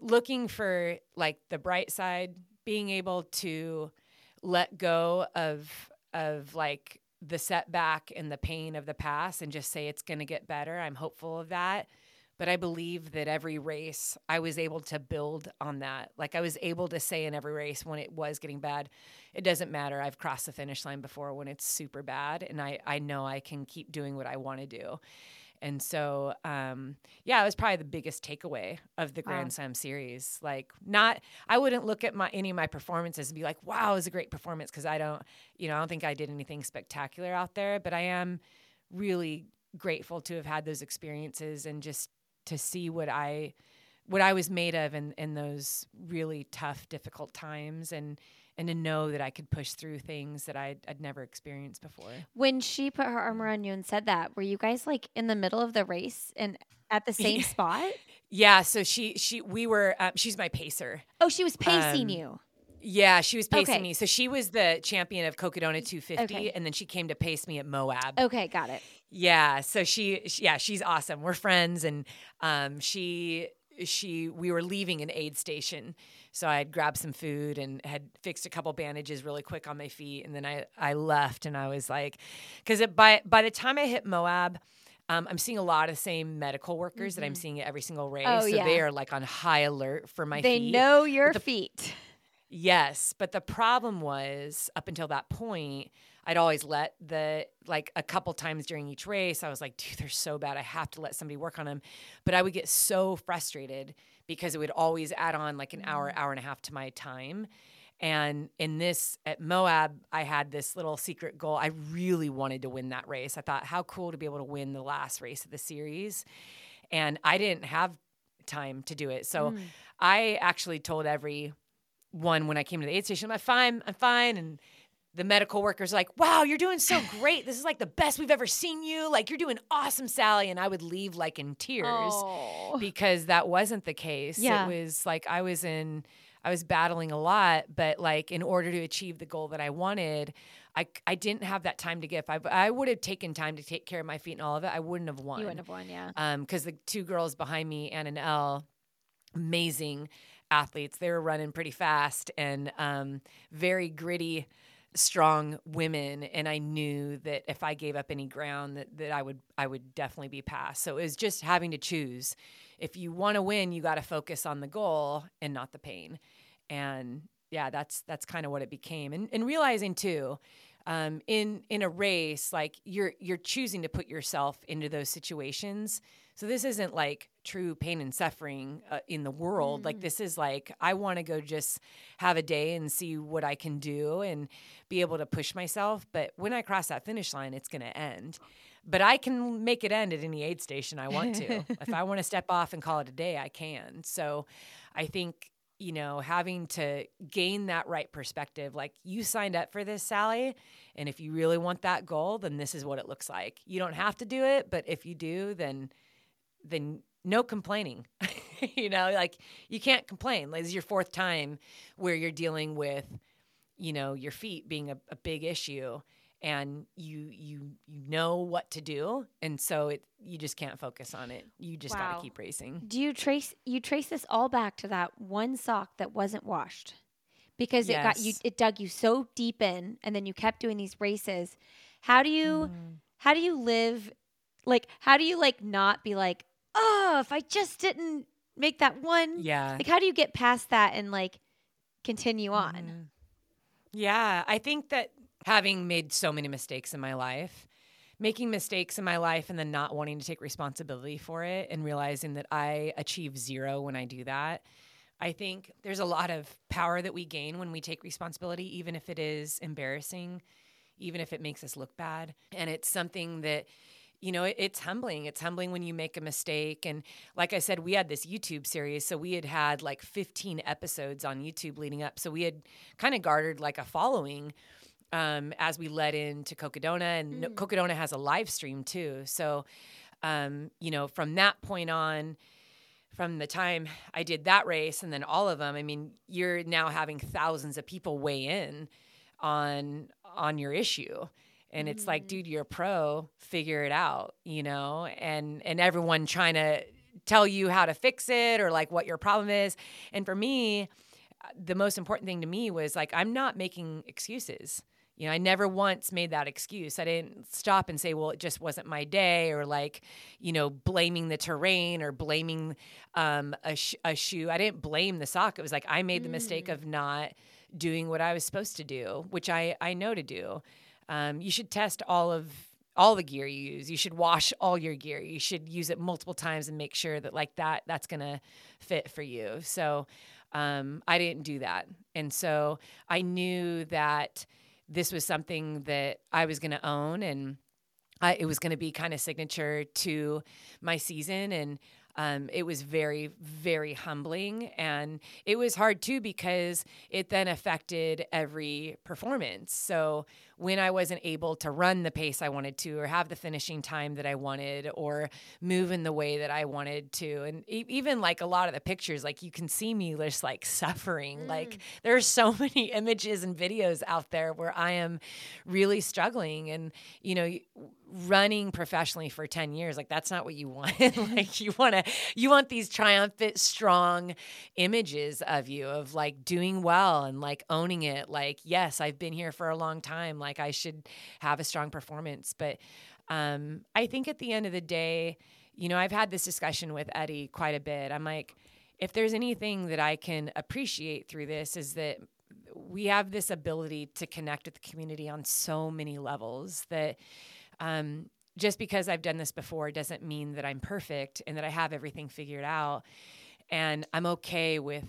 looking for like the bright side, being able to let go of, of like the setback and the pain of the past and just say it's going to get better. I'm hopeful of that. But I believe that every race, I was able to build on that. Like I was able to say in every race when it was getting bad, it doesn't matter. I've crossed the finish line before when it's super bad. And I, I know I can keep doing what I want to do. And so, um, yeah, it was probably the biggest takeaway of the Grand wow. Slam series. Like, not, I wouldn't look at my any of my performances and be like, wow, it was a great performance because I don't, you know, I don't think I did anything spectacular out there. But I am really grateful to have had those experiences and just to see what I, what I was made of in in those really tough, difficult times and and to know that I could push through things that I'd, I'd never experienced before. When she put her arm around you and said that, were you guys like in the middle of the race and at the same spot? Yeah. So she she we were um, she's my pacer. Oh, she was pacing um, you. Yeah, she was pacing okay. me. So she was the champion of Cocodona 250, okay. and then she came to pace me at Moab. Okay, got it. Yeah, so she, she yeah, she's awesome. We're friends, and um, she she we were leaving an aid station so i had grabbed some food and had fixed a couple bandages really quick on my feet and then i i left and i was like because by by the time i hit moab um, I'm seeing a lot of the same medical workers mm-hmm. that I'm mm-hmm. seeing at every single race. Oh, so yeah. they are like on high alert for my they feet. They know your the, feet. Yes. But the problem was up until that point, I'd always let the like a couple times during each race, I was like, dude, they're so bad. I have to let somebody work on them. But I would get so frustrated because it would always add on like an hour, mm. hour and a half to my time. And in this at Moab, I had this little secret goal. I really wanted to win that race. I thought, how cool to be able to win the last race of the series. And I didn't have time to do it. So mm. I actually told everyone when I came to the aid station, I'm fine, I'm fine. And the medical workers like, wow, you're doing so great. This is like the best we've ever seen you. Like, you're doing awesome, Sally. And I would leave like in tears oh. because that wasn't the case. Yeah. It was like I was in, I was battling a lot, but like in order to achieve the goal that I wanted, I, I didn't have that time to give. I, I would have taken time to take care of my feet and all of it. I wouldn't have won. You wouldn't have won, yeah. Um, because the two girls behind me, Ann and Elle, amazing athletes. They were running pretty fast and um, very gritty strong women and I knew that if I gave up any ground that, that I would I would definitely be passed. So it was just having to choose. If you want to win, you got to focus on the goal and not the pain. And yeah, that's that's kind of what it became. And and realizing too, um, in in a race, like you're you're choosing to put yourself into those situations. So this isn't like true pain and suffering uh, in the world. Like this is like I want to go just have a day and see what I can do and be able to push myself. But when I cross that finish line, it's going to end. But I can make it end at any aid station I want to. if I want to step off and call it a day, I can. So I think you know, having to gain that right perspective. Like you signed up for this, Sally, and if you really want that goal, then this is what it looks like. You don't have to do it, but if you do, then then no complaining. you know, like you can't complain. Like, this is your fourth time where you're dealing with, you know, your feet being a, a big issue and you you you know what to do and so it you just can't focus on it you just wow. got to keep racing do you trace you trace this all back to that one sock that wasn't washed because yes. it got you it dug you so deep in and then you kept doing these races how do you mm. how do you live like how do you like not be like oh if i just didn't make that one yeah like how do you get past that and like continue on mm. yeah i think that having made so many mistakes in my life, making mistakes in my life and then not wanting to take responsibility for it and realizing that I achieve zero when I do that. I think there's a lot of power that we gain when we take responsibility, even if it is embarrassing, even if it makes us look bad. And it's something that, you know, it, it's humbling. It's humbling when you make a mistake. And like I said, we had this YouTube series. So we had had like 15 episodes on YouTube leading up. So we had kind of garnered like a following um, as we led into Cocodona, and mm. Cocodona has a live stream too. So, um, you know, from that point on, from the time I did that race and then all of them, I mean, you're now having thousands of people weigh in on on your issue. And it's like, mm. dude, you're a pro, figure it out, you know, and and everyone trying to tell you how to fix it or like what your problem is. And for me, the most important thing to me was like I'm not making excuses you know, I never once made that excuse. I didn't stop and say, well, it just wasn't my day, or like, you know, blaming the terrain or blaming um, a, sh- a shoe. I didn't blame the sock. It was like I made the mistake of mm. not doing what I was supposed to do, which I, I know to do. Um, you should test all of all the gear you use. You should wash all your gear. You should use it multiple times and make sure that like that that's gonna fit for you. So um, I didn't do that, and so I knew that this was something that I was to own and I, it was to be kind of signature to my season. And um, it was very, very humbling. And it was hard too because it then affected every performance. So when I wasn't able to run the pace I wanted to, or have the finishing time that I wanted, or move in the way that I wanted to. And e- even like a lot of the pictures, like you can see me just like suffering. Mm. Like there's so many images and videos out there where I am really struggling. And, you know, running professionally for 10 years like that's not what you want like you want to you want these triumphant strong images of you of like doing well and like owning it like yes i've been here for a long time like I should have a strong performance. But um, I think at the end of the day, you know, I've had this discussion with Eddie quite a bit. I'm like, if there's anything that I can appreciate through this, is that we have this ability to connect with the community on so many levels that um, just because I've done this before doesn't mean that I'm perfect and that I have everything figured out. And I'm okay with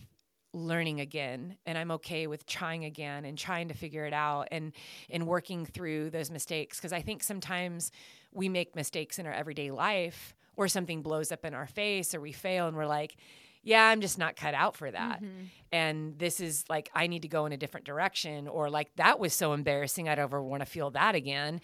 learning again and i'm okay with trying again and trying to figure it out and and working through those mistakes. Because i think sometimes we make mistakes in our everyday life or something blows up in our face or we fail and we're like yeah i'm just not cut out for that. Mm-hmm. and this is like i need to go in a different direction or like that was so embarrassing i don't ever want to feel that again.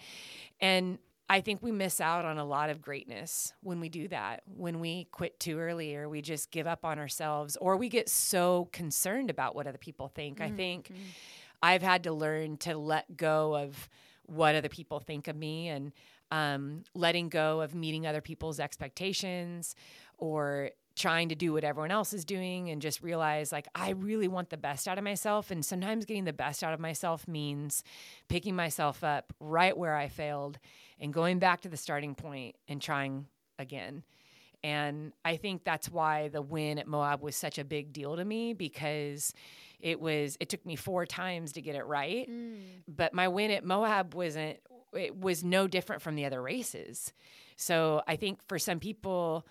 And I think we miss out on a lot of greatness when we do that. When we quit too early or we just give up on ourselves or we get so concerned about what other people think. Mm-hmm. I think mm-hmm. I've had to learn to let go of what other people think of me and um, letting go of meeting other people's expectations or trying to do what everyone else is doing and just realize like I really want the best out of myself and sometimes getting the best out of myself means picking myself up right where I failed and going back to the starting point and trying again. And I think that's why the win at Moab was such a big deal to me because it was it took me four times to get it right. Mm. But my win at Moab wasn't it was no different from the other races. So I think for some people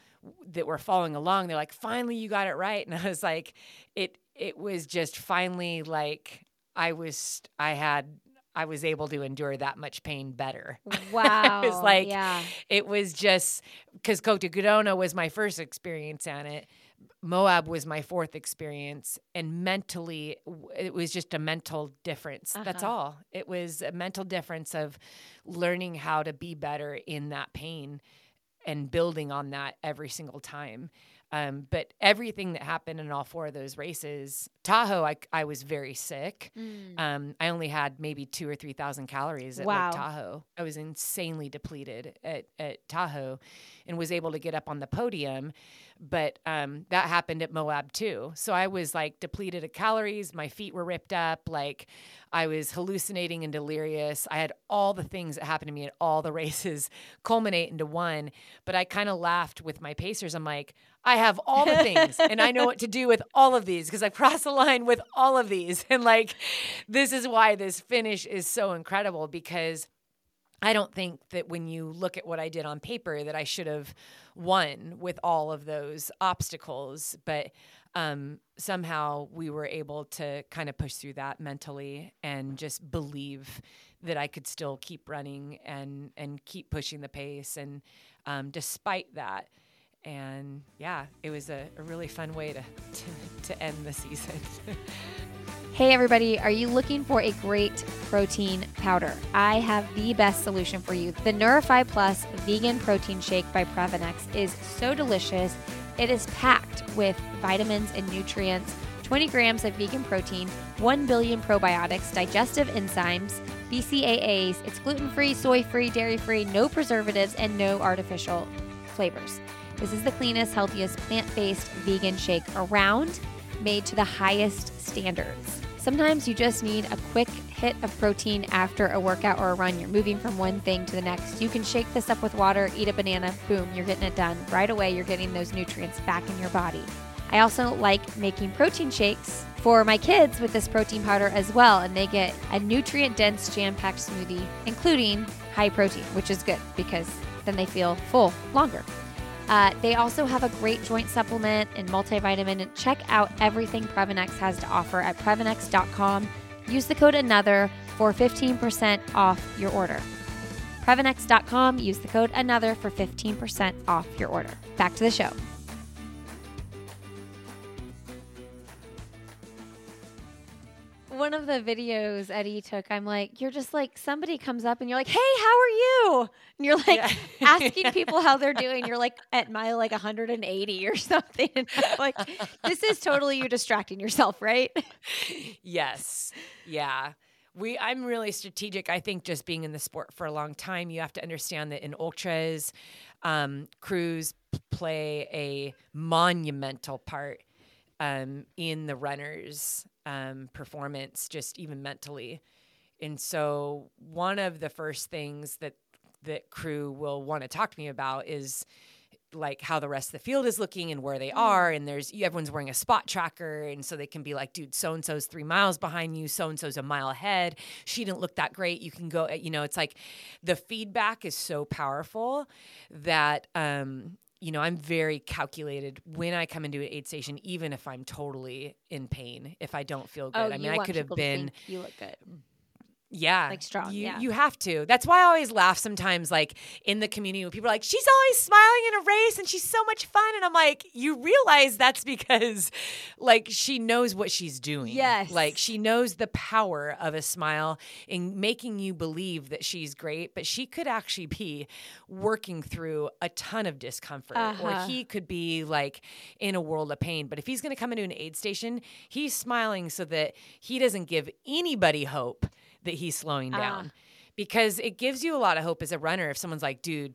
that were following along, they're like, finally you got it right. And I was like, it it was just finally like I was I had I was able to endure that much pain better. Wow. it was like yeah. it was just because Cocodona was my first experience on it. Moab was my fourth experience, and mentally, it was just a mental difference. That's Uh-huh. all. It was a mental difference of learning how to be better in that pain and building on that every single time. Um, but everything that happened in all four of those races, Tahoe, I, I was very sick. Mm. Um, I only had maybe two or three thousand calories at Wow. Lake Tahoe. I was insanely depleted at, at Tahoe, and was able to get up on the podium. But um, that happened at Moab too. So I was like depleted of calories. My feet were ripped up. Like I was hallucinating and delirious. I had all the things that happened to me at all the races culminate into one. But I kind of laughed with my pacers. I'm like, I have all the things and I know what to do with all of these because I crossed the line with all of these. And like, this is why this finish is so incredible because I don't think that when you look at what I did on paper that I should have won with all of those obstacles, but um, somehow we were able to kind of push through that mentally and just believe that I could still keep running and and keep pushing the pace and um, despite that. And yeah, it was a, a really fun way to, to, to end the season. Hey, everybody, are you looking for a great protein powder? I have the best solution for you. The Neurify Plus Vegan Protein Shake by Previnex is so delicious. It is packed with vitamins and nutrients, 20 grams of vegan protein, 1 billion probiotics, digestive enzymes, BCAAs. It's gluten free, soy free, dairy free, no preservatives, and no artificial flavors. This is the cleanest, healthiest plant based vegan shake around, made to the highest standards. Sometimes you just need a quick hit of protein after a workout or a run. You're moving from one thing to the next. You can shake this up with water, eat a banana, boom, you're getting it done. Right away, you're getting those nutrients back in your body. I also like making protein shakes for my kids with this protein powder as well, and they get a nutrient dense, jam packed smoothie, including high protein, which is good because then they feel full longer. Uh, they also have a great joint supplement and multivitamin. And check out everything Previnex has to offer at Previnex.com. Use the code ANOTHER for 15% off your order. Previnex.com, use the code ANOTHER for 15% off your order. Back to the show. One of the videos Eddie took, I'm like, you're just like, somebody comes up and you're like, hey, how are you? And you're like Yeah. asking people how they're doing. You're like at mile like 180 or something. And I'm like, this is totally you distracting yourself, right? yes. Yeah. We I'm really strategic. I think just being in the sport for a long time, you have to understand that in ultras, um, crews play a monumental part um, in the runner's um, performance, just even mentally. And so, one of the first things that that crew will want to talk to me about is like how the rest of the field is looking and where they are. And there's everyone's wearing a spot tracker. And so they can be like dude so and so's 3 miles behind you. So and so's a mile ahead. She didn't look that great. You can go you know it's like the feedback is so powerful that um you know i'm very calculated when i come into an aid station even if i'm totally in pain if i don't feel oh, good i mean i could have been you look good. Yeah. Like strong, You, yeah. you have to. That's why I always laugh sometimes, like in the community when people are like, she's always smiling in a race and she's so much fun. And I'm like, you realize that's because like she knows what she's doing. Yes. Like she knows the power of a smile in making you believe that she's great, but she could actually be working through a ton of discomfort Uh-huh. or he could be like in a world of pain. But if he's going to come into an aid station, he's smiling so that he doesn't give anybody hope that he's slowing Ah. down because it gives you a lot of hope as a runner if someone's like dude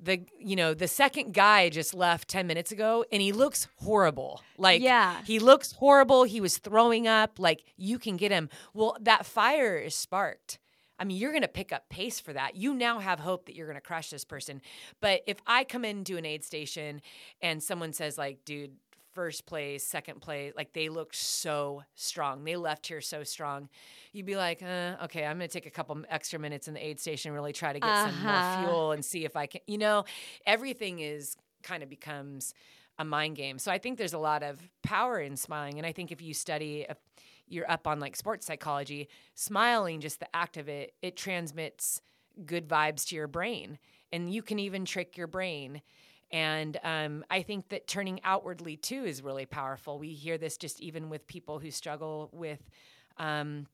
the you know the second guy just left 10 minutes ago and he looks horrible like Yeah. he looks horrible he was throwing up like you can get him well that fire is sparked I mean, you're going to pick up pace for that. You now have hope that you're going to crush this person. But if I come into an aid station and someone says, like, dude, first place, second place, like they looked so strong. They left here so strong. You'd be like, uh, okay, I'm going to take a couple extra minutes in the aid station, really try to get uh-huh. some more uh-huh. fuel and see if I can, you know, everything is kind of becomes a mind game. So I think there's a lot of power in smiling. And I think if you study, if you're up on like sports psychology, smiling, just the act of it, it transmits good vibes to your brain. And you can even trick your brain. And um, I think that turning outwardly too is really powerful. We hear this just even with people who struggle with. Um,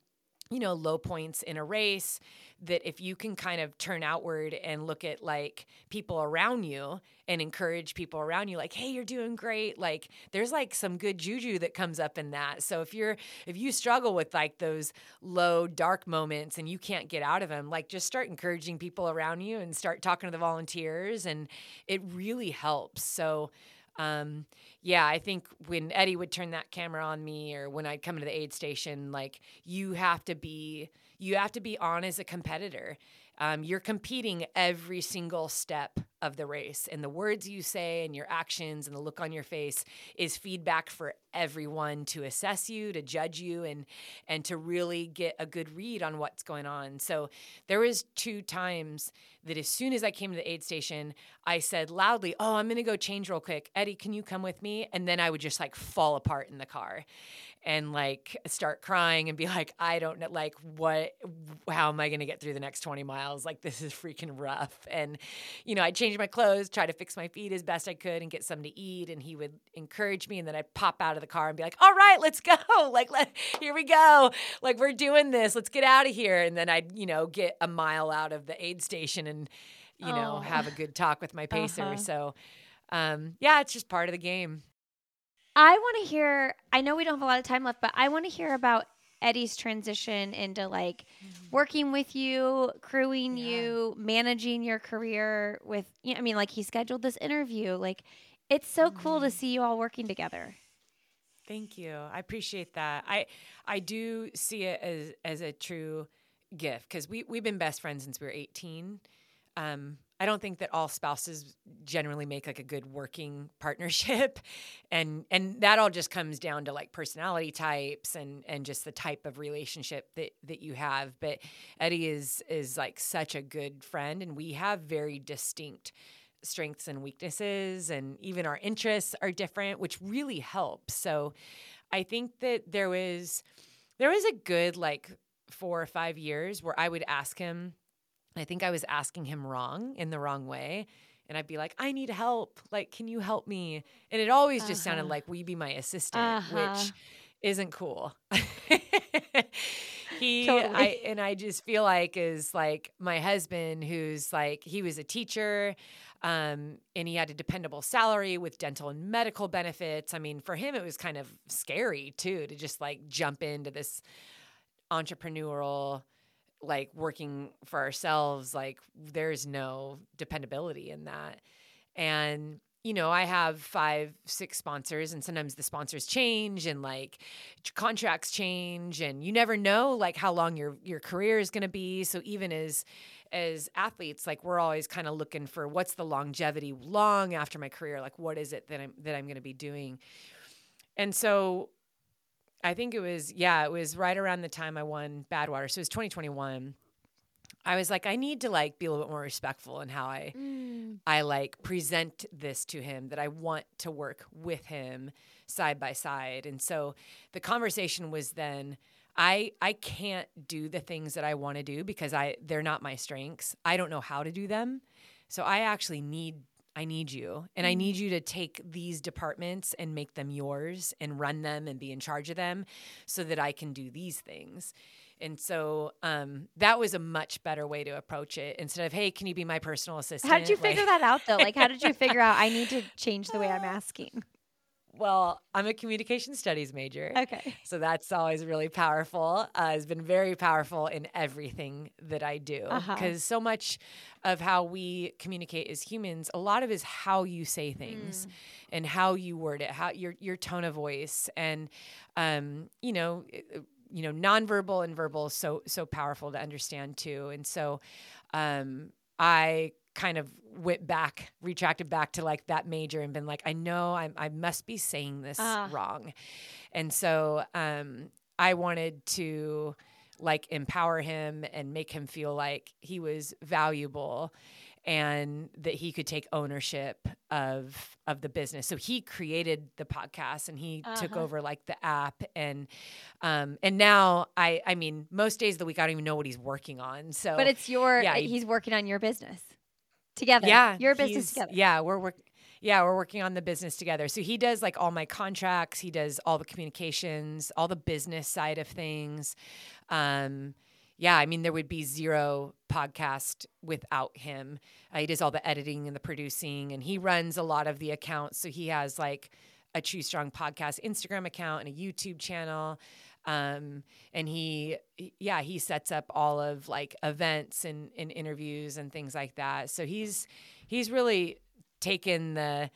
you know, low points in a race, that if you can kind of turn outward and look at like people around you and encourage people around you, like, hey, you're doing great. Like, there's like some good juju that comes up in that. So if you're, if you struggle with like those low, dark moments and you can't get out of them, like, just start encouraging people around you and start talking to the volunteers. And it really helps. So, um, yeah, I think when Eddie would turn that camera on me or when I'd come into the aid station, like you have to be you have to be on as a competitor. Um, you're competing every single step of the race, and the words you say and your actions and the look on your face is feedback for everyone to assess you, to judge you, and and to really get a good read on what's going on. So there was two times that as soon as I came to the aid station, I said loudly, "Oh, I'm going to go change real quick. Eddie, can you come with me?" And then I would just like fall apart in the car and like start crying and be like, I don't know, like, what, how am I going to get through the next 20 miles? Like, this is freaking rough. And, you know, I'd change my clothes, try to fix my feet as best I could and get something to eat. And he would encourage me. And then I'd pop out of the car and be like, all right, let's go. Like, let, here we go. Like, we're doing this. Let's get out of here. And then I'd, you know, get a mile out of the aid station and, you oh. know, have a good talk with my pacer. Uh-huh. So, um, yeah, it's just part of the game. I want to hear. I know we don't have a lot of time left, but I want to hear about Eddie's transition into like mm-hmm. working with you, crewing yeah. you, managing your career with. You know, I mean, like he scheduled this interview. Like, it's so mm-hmm. cool to mm-hmm. see you all working together. Thank you. I appreciate that. I I do see it as as a true gift because we we've been best friends since we were eighteen. Um, I don't think that all spouses generally make like a good working partnership. And and that all just comes down to like personality types and and just the type of relationship that that you have. But Eddie is is like such a good friend and we have very distinct strengths and weaknesses and even our interests are different which really helps. So I think that there was there was a good like 4 or 5 years where I would ask him I think I was asking him wrong in the wrong way. And I'd be like, I need help. Like, can you help me? And it always just uh-huh. sounded like, Will you be my assistant? Uh-huh. Which isn't cool. he totally. I, and I just feel like is like my husband who's like he was a teacher um, and he had a dependable salary with dental and medical benefits. I mean, for him it was kind of scary too to just like jump into this entrepreneurial like working for ourselves like there's no dependability in that. And you know i have five six sponsors and sometimes the sponsors change and like contracts change and you never know like how long your your career is going to be. So even as as athletes like we're always kind of looking for what's the longevity long after my career? Like what is it that i'm that i'm going to be doing? And so I think it was, yeah, it was right around the time I won Badwater. So it was 2021. I was like, I need to like be a little bit more respectful in how I mm. I like present this to him that I want to work with him side by side. And so the conversation was then I I can't do the things that I want to do because I they're not my strengths. I don't know how to do them. So I actually need I need you. And I mm-hmm. need you to take these departments and make them yours and run them and be in charge of them so that I can do these things. And so um, that was a much better way to approach it instead of, hey, can you be my personal assistant? How did you figure that out though? Like, how did you figure out I need to change the way I'm asking? Well, I'm a communication studies major. Okay. So that's always really powerful. Uh, has been very powerful in everything that I do because uh-huh. so much of how we communicate as humans, a lot of is how you say things mm. and how you word it, how your your tone of voice, and um, you know, you know, nonverbal and verbal so so powerful to understand too. And so, um, I kind of went back, retracted back to like that major and been like, I know I, I must be saying this Ah. wrong. And so um, I wanted to like empower him and make him feel like he was valuable and that he could take ownership of of the business. So he created the podcast and he took Uh-huh. over like the app and um and now I I mean most days of the week I don't even know what he's working on. So But it's your. yeah, uh, he- he's working on your business together. yeah, your business together. Yeah, we're work. Yeah, we're working on the business together. So he does like all my contracts. He does all the communications, all the business side of things. Um, yeah, I mean there would be zero podcast without him. Uh, he does all the editing and the producing, and he runs a lot of the accounts. So he has like a Choose Strong podcast Instagram account and a YouTube channel. Um, and he, yeah, he sets up all of like events and, and interviews and things like that. So he's he's really taken the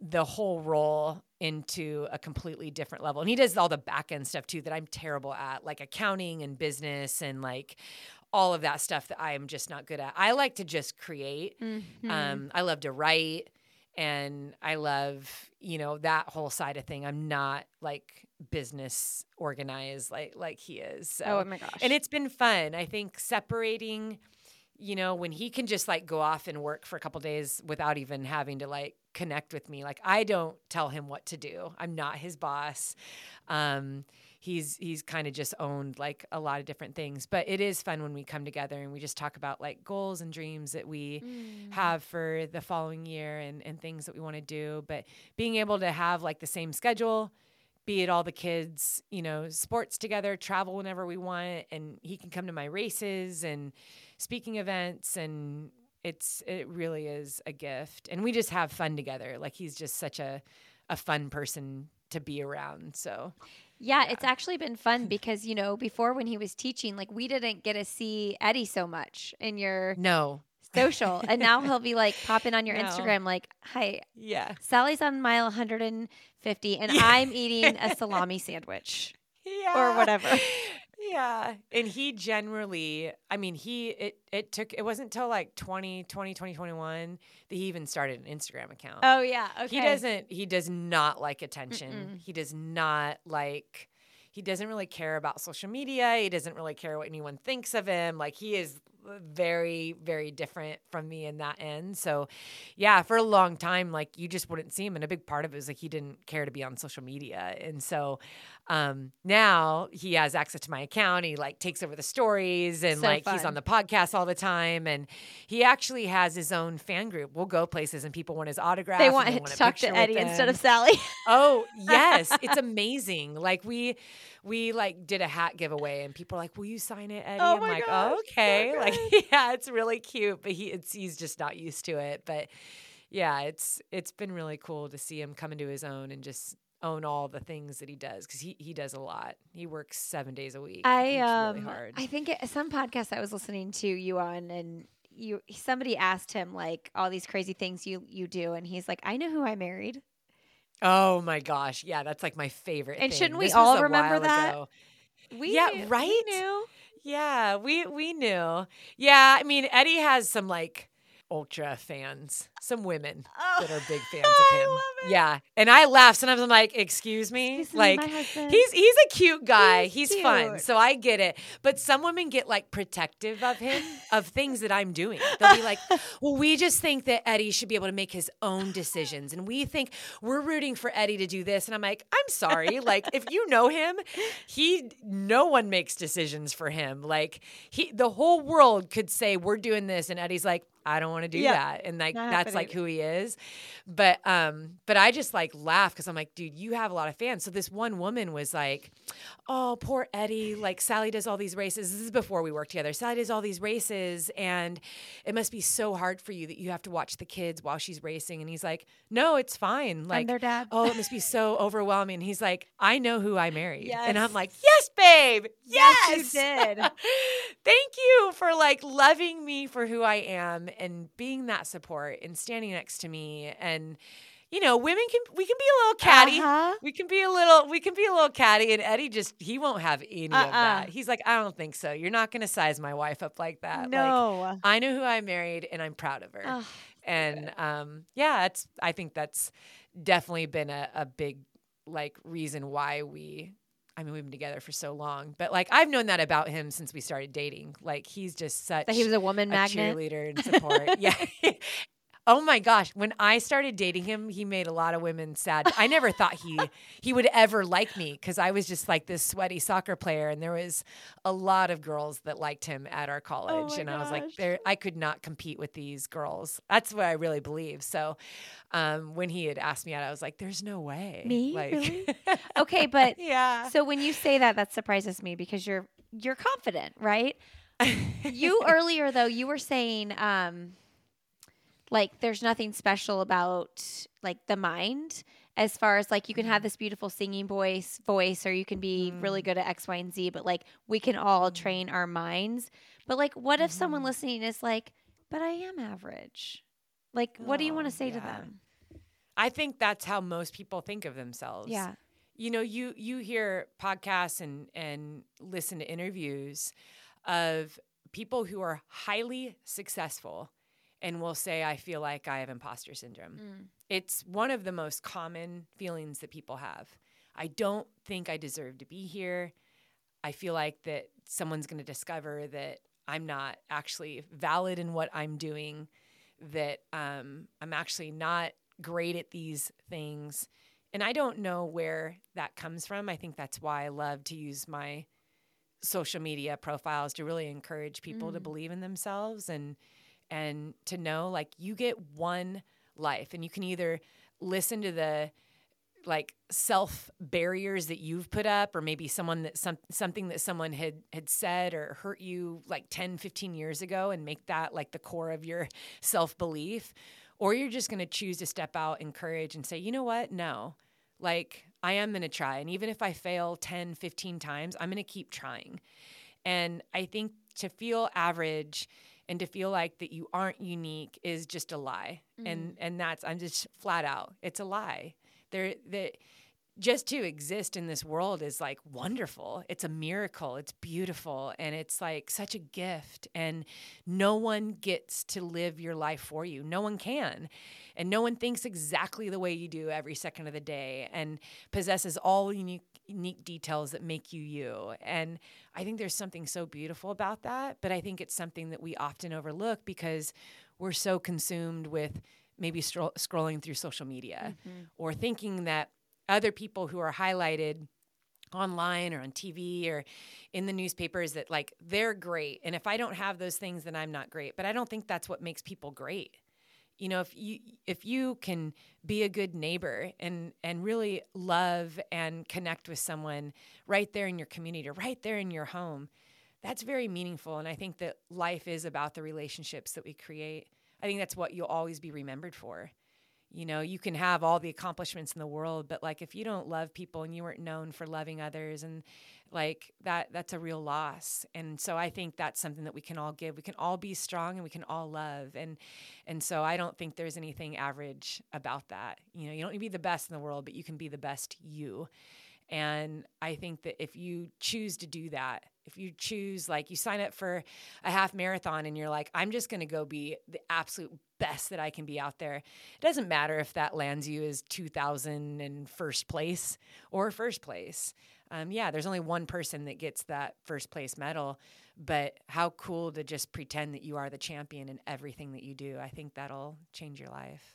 the whole role into a completely different level. And he does all the back end stuff too that I'm terrible at, like accounting and business and like all of that stuff that I am just not good at. I like to just create. Mhm. Um, I love to write and I love, you know, that whole side of thing. I'm not like business organized like like he is. So oh my gosh. and it's been fun. I think separating, you know, when he can just like go off and work for a couple days without even having to like connect with me. Like I don't tell him what to do. I'm not his boss. Um, he's he's kind of just owned like a lot of different things. But it is fun when we come together and we just talk about like goals and dreams that we Mm. have for the following year and, and things that we want to do. But being able to have like the same schedule, be it all the kids, you know, sports together, travel whenever we want, and he can come to my races and speaking events and it's it really is a gift. And we just have fun together. Like he's just such a a fun person to be around. So Yeah, it's actually been fun because, you know, before when he was teaching, like we didn't get to see Eddie so much in your no. Social. and now he'll be like popping on your No. Instagram, like, hi, Yeah. Sally's on mile 150 and Yeah. I'm eating a salami sandwich Yeah. or whatever. Yeah. And he generally, I mean, he, it, it took, it wasn't until like 20, 2021 that he even started an Instagram account. Oh, yeah. Okay. He doesn't, he does not like attention. Mm-mm. He does not like, he doesn't really care about social media. He doesn't really care what anyone thinks of him. Like he is very, very different from me in that end. So, yeah, for a long time, like you just wouldn't see him. And a big part of it was like he didn't care to be on social media. And so um, now he has access to my account. He like takes over the stories and So like he's on the podcast all the time. And he actually has his own fan group. We'll go places and people want his autograph. They want they to want a talk to Eddie instead of Sally. Oh yes, it's amazing. Like we we like did a hat giveaway, and people are like, "Will you sign it, Eddie?" Oh I'm like, "Oh, okay." like yeah, it's really cute, but he it's he's just not used to it. But yeah, it's it's been really cool to see him come into his own and just own all the things that he does because he he does a lot. He works seven days a week. I um really hard. I think it, some podcast I was listening to you on and you somebody asked him like all these crazy things you you do and he's like I know who I married. oh my gosh, yeah, that's like my favorite. And thing. shouldn't we This all remember that? ago. We Yeah, knew- we right? knew. Yeah, we we knew. Yeah, I mean Eddie has some like ultra fans, some women Oh, that are big oh, fans of him. love it. Yeah, and I laugh sometimes. I'm like, excuse me, Excuse like he's he's a cute guy. He's He's, fun, so I get it. But some women get like protective of him of things that I'm doing. They'll be like, well, we just think that Eddie should be able to make his own decisions, and we think we're rooting for Eddie to do this. And I'm like, I'm sorry, like if you know him, he no one makes decisions for him. Like he, the whole world could say we're doing this, and Eddie's like. I don't want to do Yeah, that. And like that's like who he is. But um but I just like laugh cuz I'm like, dude, you have a lot of fans. So this one woman was like, "Oh, poor Eddie. Like Sally does all these races. This is before we worked together. Sally does all these races and it must be so hard for you that you have to watch the kids while she's racing." And he's like, "No, it's fine." Like I'm their dad. oh, it must be so overwhelming. And he's like, I know who I married. And I'm like, yes, babe. Yes, Yes, you did. Thank you for like loving me for who I am and being that support and standing next to me. And you know, women can we can be a little catty. Uh-huh. We can be a little we can be a little catty and Eddie just he won't have any Uh-uh. of that. He's like, I don't think so. You're not gonna size my wife up like that. Like No. I know who I married and I'm proud of her. Ugh, and um yeah, it's I think that's definitely been a, a big like reason why we I mean we've been together for so long. But like I've known that about him since we started dating. Like he's just such that he was a woman a magnet. cheerleader and support. yeah. Oh my gosh, when I started dating him, he made a lot of women sad. I never thought he he would ever like me cuz I was just like this sweaty soccer player and there was a lot of girls that liked him at our college Oh and I was like there I could not compete with these girls. That's what I really believe. So um, when he had asked me out, I was like there's no way. Me? Like Really? Okay, but yeah. so when you say that, that surprises me because you're you're confident, right? you earlier though, you were saying um like there's nothing special about like the mind as far as like you can have mm. this beautiful singing voice voice or you can be really mm. good at X, Y, and Z, but like we can all mm. train our minds. But like what if someone mm-hmm. listening is like, but I am average? Like what do you want Oh, to say to them? I think that's how most people think of themselves. Yeah. you know you you hear podcasts and and listen to interviews of people who are highly successful and will say i feel like i have imposter syndrome Mm. it's one of the most common feelings that people have i don't think i deserve to be here i feel like that someone's going to discover that i'm not actually valid in what i'm doing that um, i'm actually not great at these things and I don't know where that comes from. I think that's why I love to use my social media profiles to really encourage people to Mm. believe in themselves and and to know like you get one life and you can either listen to the like self barriers that you've put up or maybe someone that some something that someone had had said or hurt you like 10 15 years ago and make that like the core of your self belief or you're just going to choose to step out in courage and say you know what? No. Like i am going to try and even if i fail 10 15 times i'm going to keep trying. And i think to feel average and to feel like that you aren't unique is just a lie and mm. and that's i'm just flat out it's a lie there that just to exist in this world is like wonderful. It's a miracle. It's beautiful. And it's like such a gift. And no one gets to live your life for you. No one can. And no one thinks exactly the way you do every second of the day and possesses all unique, unique details that make you you. And I think there's something so beautiful about that. But I think it's something that we often overlook because we're so consumed with maybe stro- scrolling through social media mm-hmm. or thinking that other people who are highlighted online or on TV or in the newspapers that like they're great and if I don't have those things then I'm not great but I don't think that's what makes people great you know if you if you can be a good neighbor and and really love and connect with someone right there in your community right there in your home that's very meaningful. And I think that life is about the relationships that we create. I think that's what you'll always be remembered for you know you can have all the accomplishments in the world but like if you don't love people and you weren't known for loving others and like that that's a real loss. And so i think that's something that we can all give. We can all be strong and we can all love. And and so i don't think there's anything average about that. You know you don't need to be the best in the world but you can be the best you and I think that if you choose to do that, if you choose, like, you sign up for a half marathon and you're like, I'm just going to go be the absolute best that I can be out there, it doesn't matter if that lands you as 2000 and first place or first place. Um, yeah, there's only one person that gets that first place medal, but how cool to just pretend that you are the champion in everything that you do. I think that'll change your life.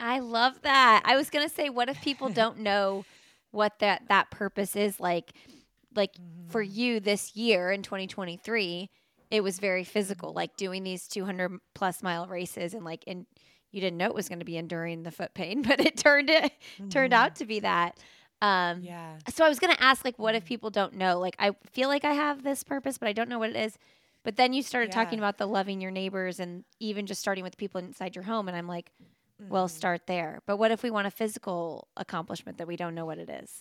I love that. I was gonna say, what if people don't know what that that purpose is like? Like for mm-hmm. you this year in 2023, it was very physical, like doing these 200 plus mile races, and like and you didn't know it was going to be enduring the foot pain, but it turned it turned mm-hmm. out to be that. Um, Yeah. so I was gonna ask, like, what if mm-hmm. people don't know? Like, I feel like I have this purpose, but I don't know what it is. But then you started talking about the loving your neighbors and even just starting with people inside your home, and I'm like, well, mm-hmm. start there. But what if we want a physical accomplishment that we don't know what it is?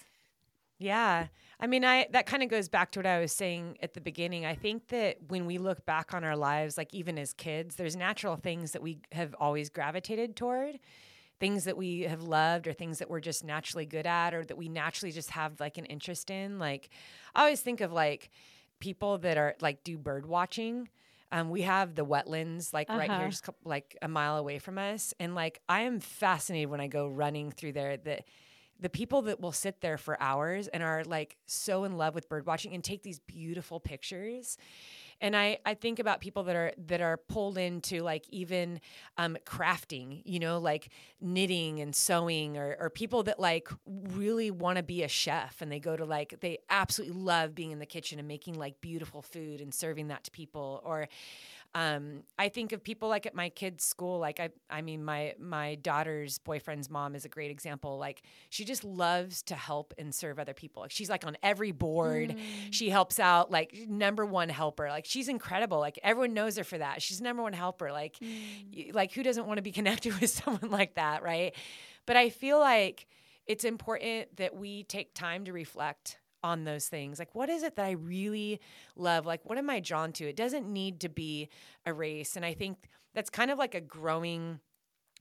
Yeah. I mean, I that kind of goes back to what I was saying at the beginning. I think that when we look back on our lives, like even as kids, there's natural things that we have always gravitated toward things that we have loved or things that we're just naturally good at or that we naturally just have like an interest in. Like I always think of like people that are like do bird watching. Um, we have the wetlands like right Uh-huh. here, just cou- like a mile away from us, and like I am fascinated when I go running through there. That the people that will sit there for hours and are like so in love with bird watching and take these beautiful pictures and I, I think about people that are that are pulled into like even um, crafting you know like knitting and sewing or, or people that like really want to be a chef and they go to like they absolutely love being in the kitchen and making like beautiful food and serving that to people or um, I think of people like at my kids' school. Like I, I mean, my my daughter's boyfriend's mom is a great example. Like she just loves to help and serve other people. Like she's like on every board. She helps out. Like number one helper. Like she's incredible. Like everyone knows her for that. She's number one helper. Like, y- like who doesn't want to be connected with someone like that, right? But I feel like it's important that we take time to reflect on those things. Like, what is it that I really love? Like, what am I drawn to? It doesn't need to be a race. And I think that's kind of like a growing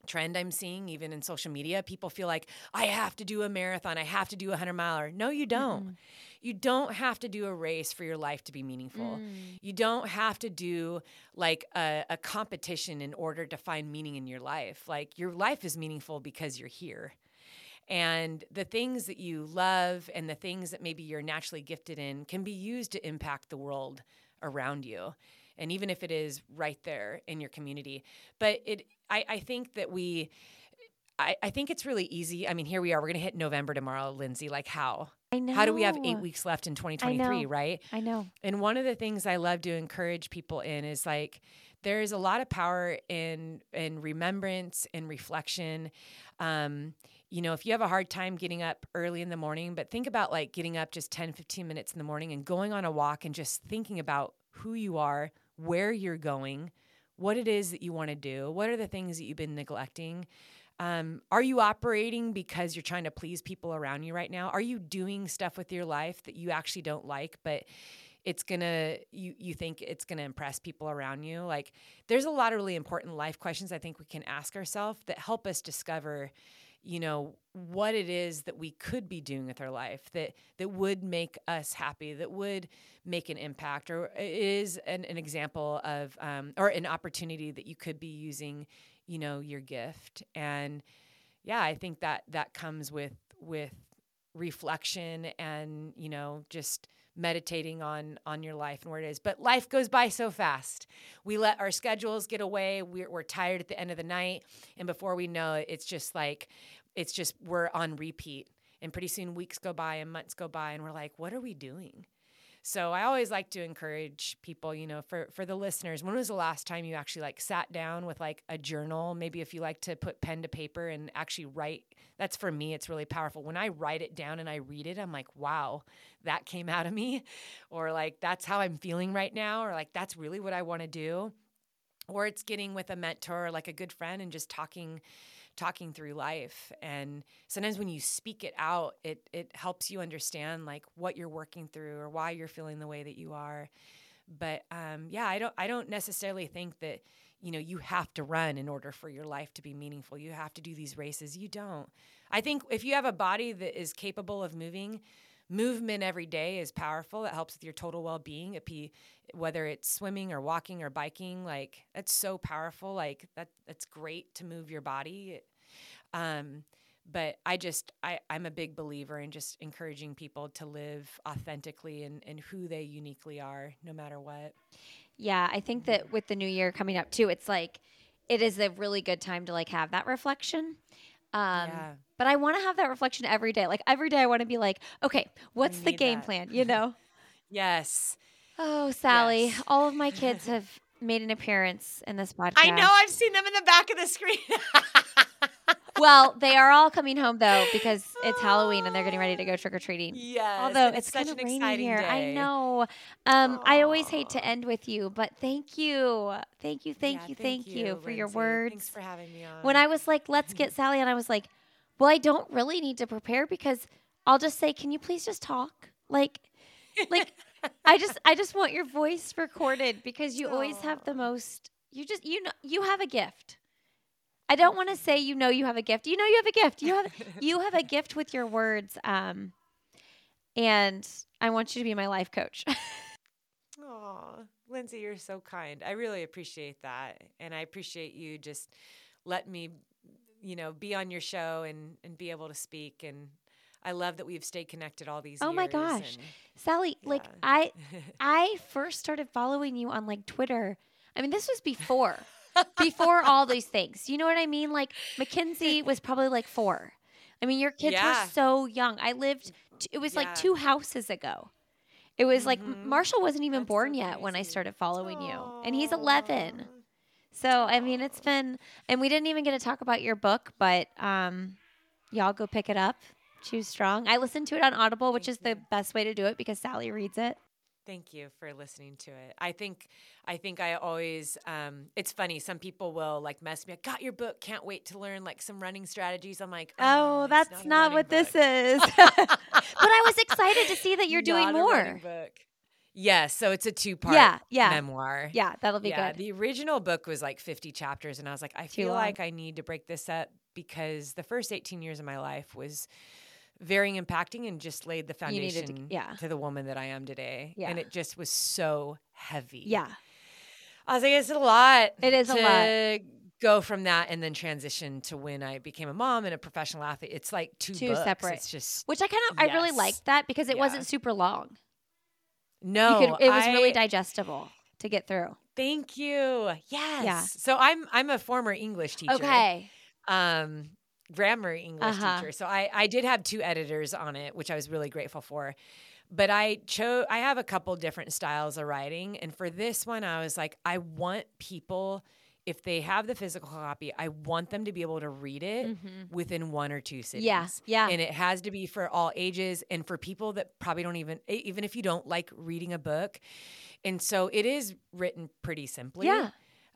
trend I'm seeing even in social media. People feel like I have to do a marathon, I have to do a 100 miler. No, you don't. You don't have to do a race for your life to be meaningful. Mm. You don't have to do like a, a competition in order to find meaning in your life. Like, your life is meaningful because you're here and the things that you love and the things that maybe you're naturally gifted in can be used to impact the world around you and even if it is right there in your community but it i, I think that we I, I think it's really easy. I mean, here we are. We're going to hit November tomorrow, Lindsey. Like, how? I know. How do we have eight weeks left in 2023, know. right? I know. And one of the things I love to encourage people in is like there is a lot of power in in remembrance and reflection. Um, you know, if you have a hard time getting up early in the morning, but think about like getting up just 10, 15 minutes in the morning and going on a walk and just thinking about who you are, where you're going, what it is that you want to do, what are the things that you've been neglecting. Um, are you operating because you're trying to please people around you right now? Are you doing stuff with your life that you actually don't like, but it's gonna you you think it's gonna impress people around you? Like there's a lot of really important life questions I think we can ask ourselves that help us discover, you know, what it is that we could be doing with our life that that would make us happy, that would make an impact, or is an, an example of um, or an opportunity that you could be using you know your gift. And yeah i think that that comes with with reflection and you know just meditating on on your life and where it is. But life goes by so fast. We let our schedules get away. We're, we're tired at the end of the night. And before we know it it's just like it's just we're on repeat. And pretty soon weeks go by and months go by and we're like what are we doing so I always like to encourage people, you know, for for the listeners, when was the last time you actually like sat down with like a journal, maybe if you like to put pen to paper and actually write. That's for me it's really powerful. When I write it down and I read it, I'm like, "Wow, that came out of me." Or like, "That's how I'm feeling right now," or like, "That's really what I want to do." Or it's getting with a mentor or like a good friend and just talking talking through life and sometimes when you speak it out it it helps you understand like what you're working through or why you're feeling the way that you are. But um, yeah i don't i don't necessarily think that you know you have to run in order for your life to be meaningful. You have to do these races. You don't. I think if you have a body that is capable of moving movement every day is powerful it helps with your total well-being whether it's swimming or walking or biking like that's so powerful like that that's great to move your body um, but I just I, I'm a big believer in just encouraging people to live authentically and, and who they uniquely are, no matter what. Yeah, I think that with the new year coming up too, it's like it is a really good time to like have that reflection. Um, Yeah. But I want to have that reflection every day. Like every day, I want to be like, okay, what's the game that. plan? You know? Yes. oh, Sally, Yes. all of my kids have made an appearance in this podcast. I know I've seen them in the back of the screen. well, they are all coming home though because it's Halloween and they're getting ready to go trick or treating. yes. Although it's, such kind of an rainy exciting here, I know. Um, I always hate to end with you, but thank you, thank you, thank Yeah, you, thank, you, for your words. Thanks for having me on. when I was like, let's get Sally, and I was like, well, I don't really need to prepare because I'll just say, can you please just talk? Like, like I just, I just want your voice recorded because you always have the most. You just, you know, you have a gift. I don't want to say you know you have a gift. You know you have a gift. You have you have a gift with your words. Um, and I want you to be my life coach. Oh, Lindsey, you're so kind. I really appreciate that. And I appreciate you just let me, you know, be on your show and, and be able to speak. And I love that we've stayed connected all these oh my gosh. and- Sally, like. I I first started following you on like Twitter. I mean, this was before before all these things. You know what I mean? Like Mackenzie was probably like 4. I mean, your kids Yeah. were so young. I lived t- it was like two houses ago. It was like Mhm. Marshall wasn't even That's so born yet when I started following you. And he's Aw. 11. So, I mean, it's been, and we didn't even get to talk about your book, but um, y'all go pick it up. Choose Strong. I listened to it on Audible, which is Thank the best way to do it because Sally reads it. Thank you for listening to it. I think I think I always um it's funny some people will like mess me I got your book can't wait to learn like some running strategies. I'm like, Oh, it's that's not, running what this is. but I was excited to see that you're doing Not running more. Yes, so it's a two-part Yeah, yeah. memoir. Yeah, that'll be yeah, good. the original book was like 50 chapters and I was like I feel like I need to break this up because the first 18 years of my life was very impacting and just laid the needed to- foundation yeah. to the woman that I am today. Yeah. And it just was so heavy. yeah, I was like, it's a lot. It is a lot. to Go from that and then transition to when I became a mom and a professional athlete. It's like two, Two books. separate. It's just which I kind of, I really liked that because it Yeah. wasn't super long. No. could, it was really digestible to get through. Thank you. Yes. Yeah. So I'm I'm a former English teacher. Okay. Um, grammar English Uh-huh. teacher. So I I did have two editors on it, which I was really grateful for. But I chose I have a couple different styles of writing, and for this one, I was like, I want people. If they have the physical copy, I want them to be able to read it Mhm. within one or two sittings. Yeah, yeah. And it has to be for all ages and for people that probably don't even, even if you don't like reading a book. And so it is written pretty simply. Yeah.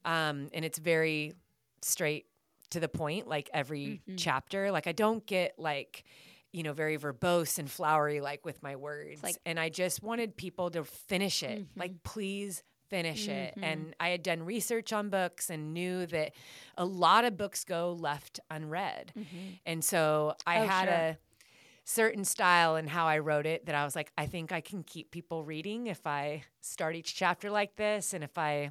Um, and it's very straight to the point, like every Mhm. chapter. Like I don't get like, you know, very verbose and flowery like with my words. like- and I just wanted people to finish it. Mhm. Like, please finish it. Mhm. And I had done research on books and knew that a lot of books go left unread. Mhm. And so I Oh, had sure. a certain style in how I wrote it that I was like, I think I can keep people reading if I start each chapter like this and if I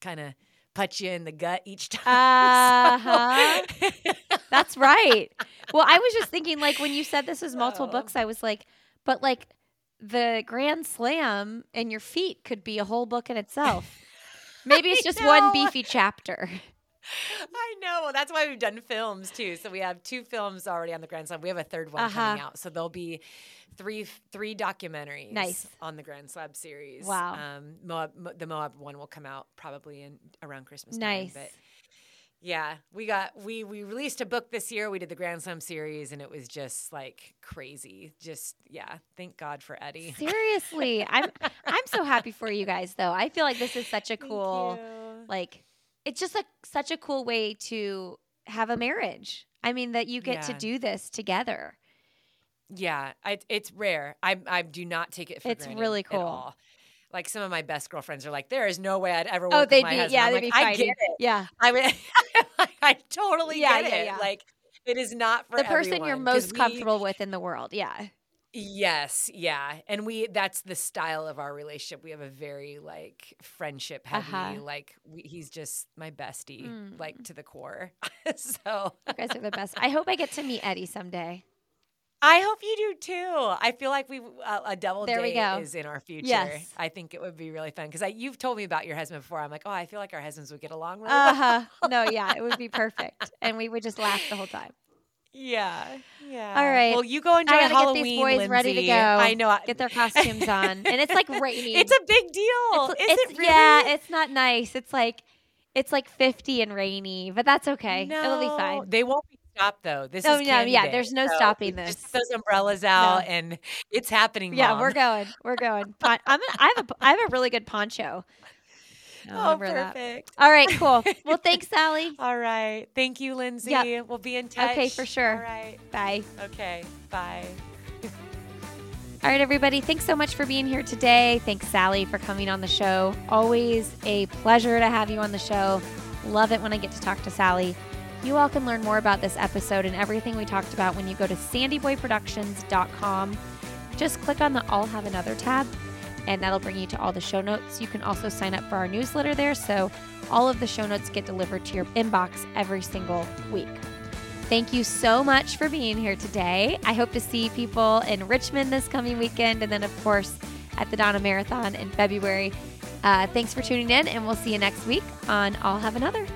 kind of punch you in the gut each time. Uh-huh. That's right. Well, I was just thinking, like, when you said this was multiple So- books, I was like, but like the Grand Slam and your feet could be a whole book in itself. Maybe it's just one beefy chapter. I know. That's why we've done films too. So we have two films already on the Grand Slam. We have a third one coming Uh-huh. out. So there'll be three three documentaries Nice. on the Grand Slam series. Wow. Um, Moab, Mo- the Moab one will come out probably in around Christmas. Nice. Time, but yeah, we got we we released a book this year. We did the Grand Slam series, and it was just like crazy. Just yeah, thank God for Eddie. Seriously, I'm I'm so happy for you guys though. I feel like this is such a cool like it's just a such a cool way to have a marriage. I mean that you get to do this together. Yeah, I, it's rare. I I do not take it for It's granted really at cool. Like some of my best girlfriends are like, there is no way I'd ever work Oh, with they'd my be husband. yeah, I'm they'd like, be I get it. Yeah. I mean, I totally Yeah, get yeah, it. yeah. Like it is not for The person you're everyone, 'cause most we- comfortable with in the world. Yeah. Yes, yeah, and we that's the style of our relationship. We have a very like friendship heavy. Uh-huh. Like we, he's just my bestie, Mm. like to the core. so You guys are the best. I hope I get to meet Eddie someday. I hope you do too. I feel like we uh, a double There date is in our future. Yes. I think it would be really fun because I you've told me about your husband before. I'm like, oh, I feel like our husbands would get along really Uh well. huh. No, yeah, it would be perfect, and we would just laugh the whole time. Yeah, yeah. All right. Well, you go enjoy I gotta Halloween. get these boys ready to go. I know. I- Get their costumes on, and it's like raining. It's a big deal. It's- is it's- it really? Yeah, it's not nice. It's like it's like 50 and rainy, but that's okay. It'll be fine. They won't be stopped though. This Oh, is no, yeah, day, there's no so stopping just this. put Those umbrellas out, and it's happening. Yeah, Mom. we're going. We're going. Pon- I'm gonna, I have a I have a really good poncho. I'll Oh, remember that. perfect. All right, cool. Well, thanks, Sally. All right. Thank you, Lindsey. Yep. We'll be in touch. Okay, for sure. All right. Bye. Okay. Bye. All right, everybody. Thanks so much for being here today. Thanks, Sally, for coming on the show. Always a pleasure to have you on the show. Love it when I get to talk to Sally. You all can learn more about this episode and everything we talked about when you go to sandyboyproductions.com. Just click on the I'll Have Another tab, and that'll bring you to all the show notes. You can also sign up for our newsletter there, so all of the show notes get delivered to your inbox every single week. Thank you so much for being here today. I hope to see people in Richmond this coming weekend, and then, of course, at the Donna Marathon in February. Uh, thanks for tuning in, and we'll see you next week on I'll Have Another.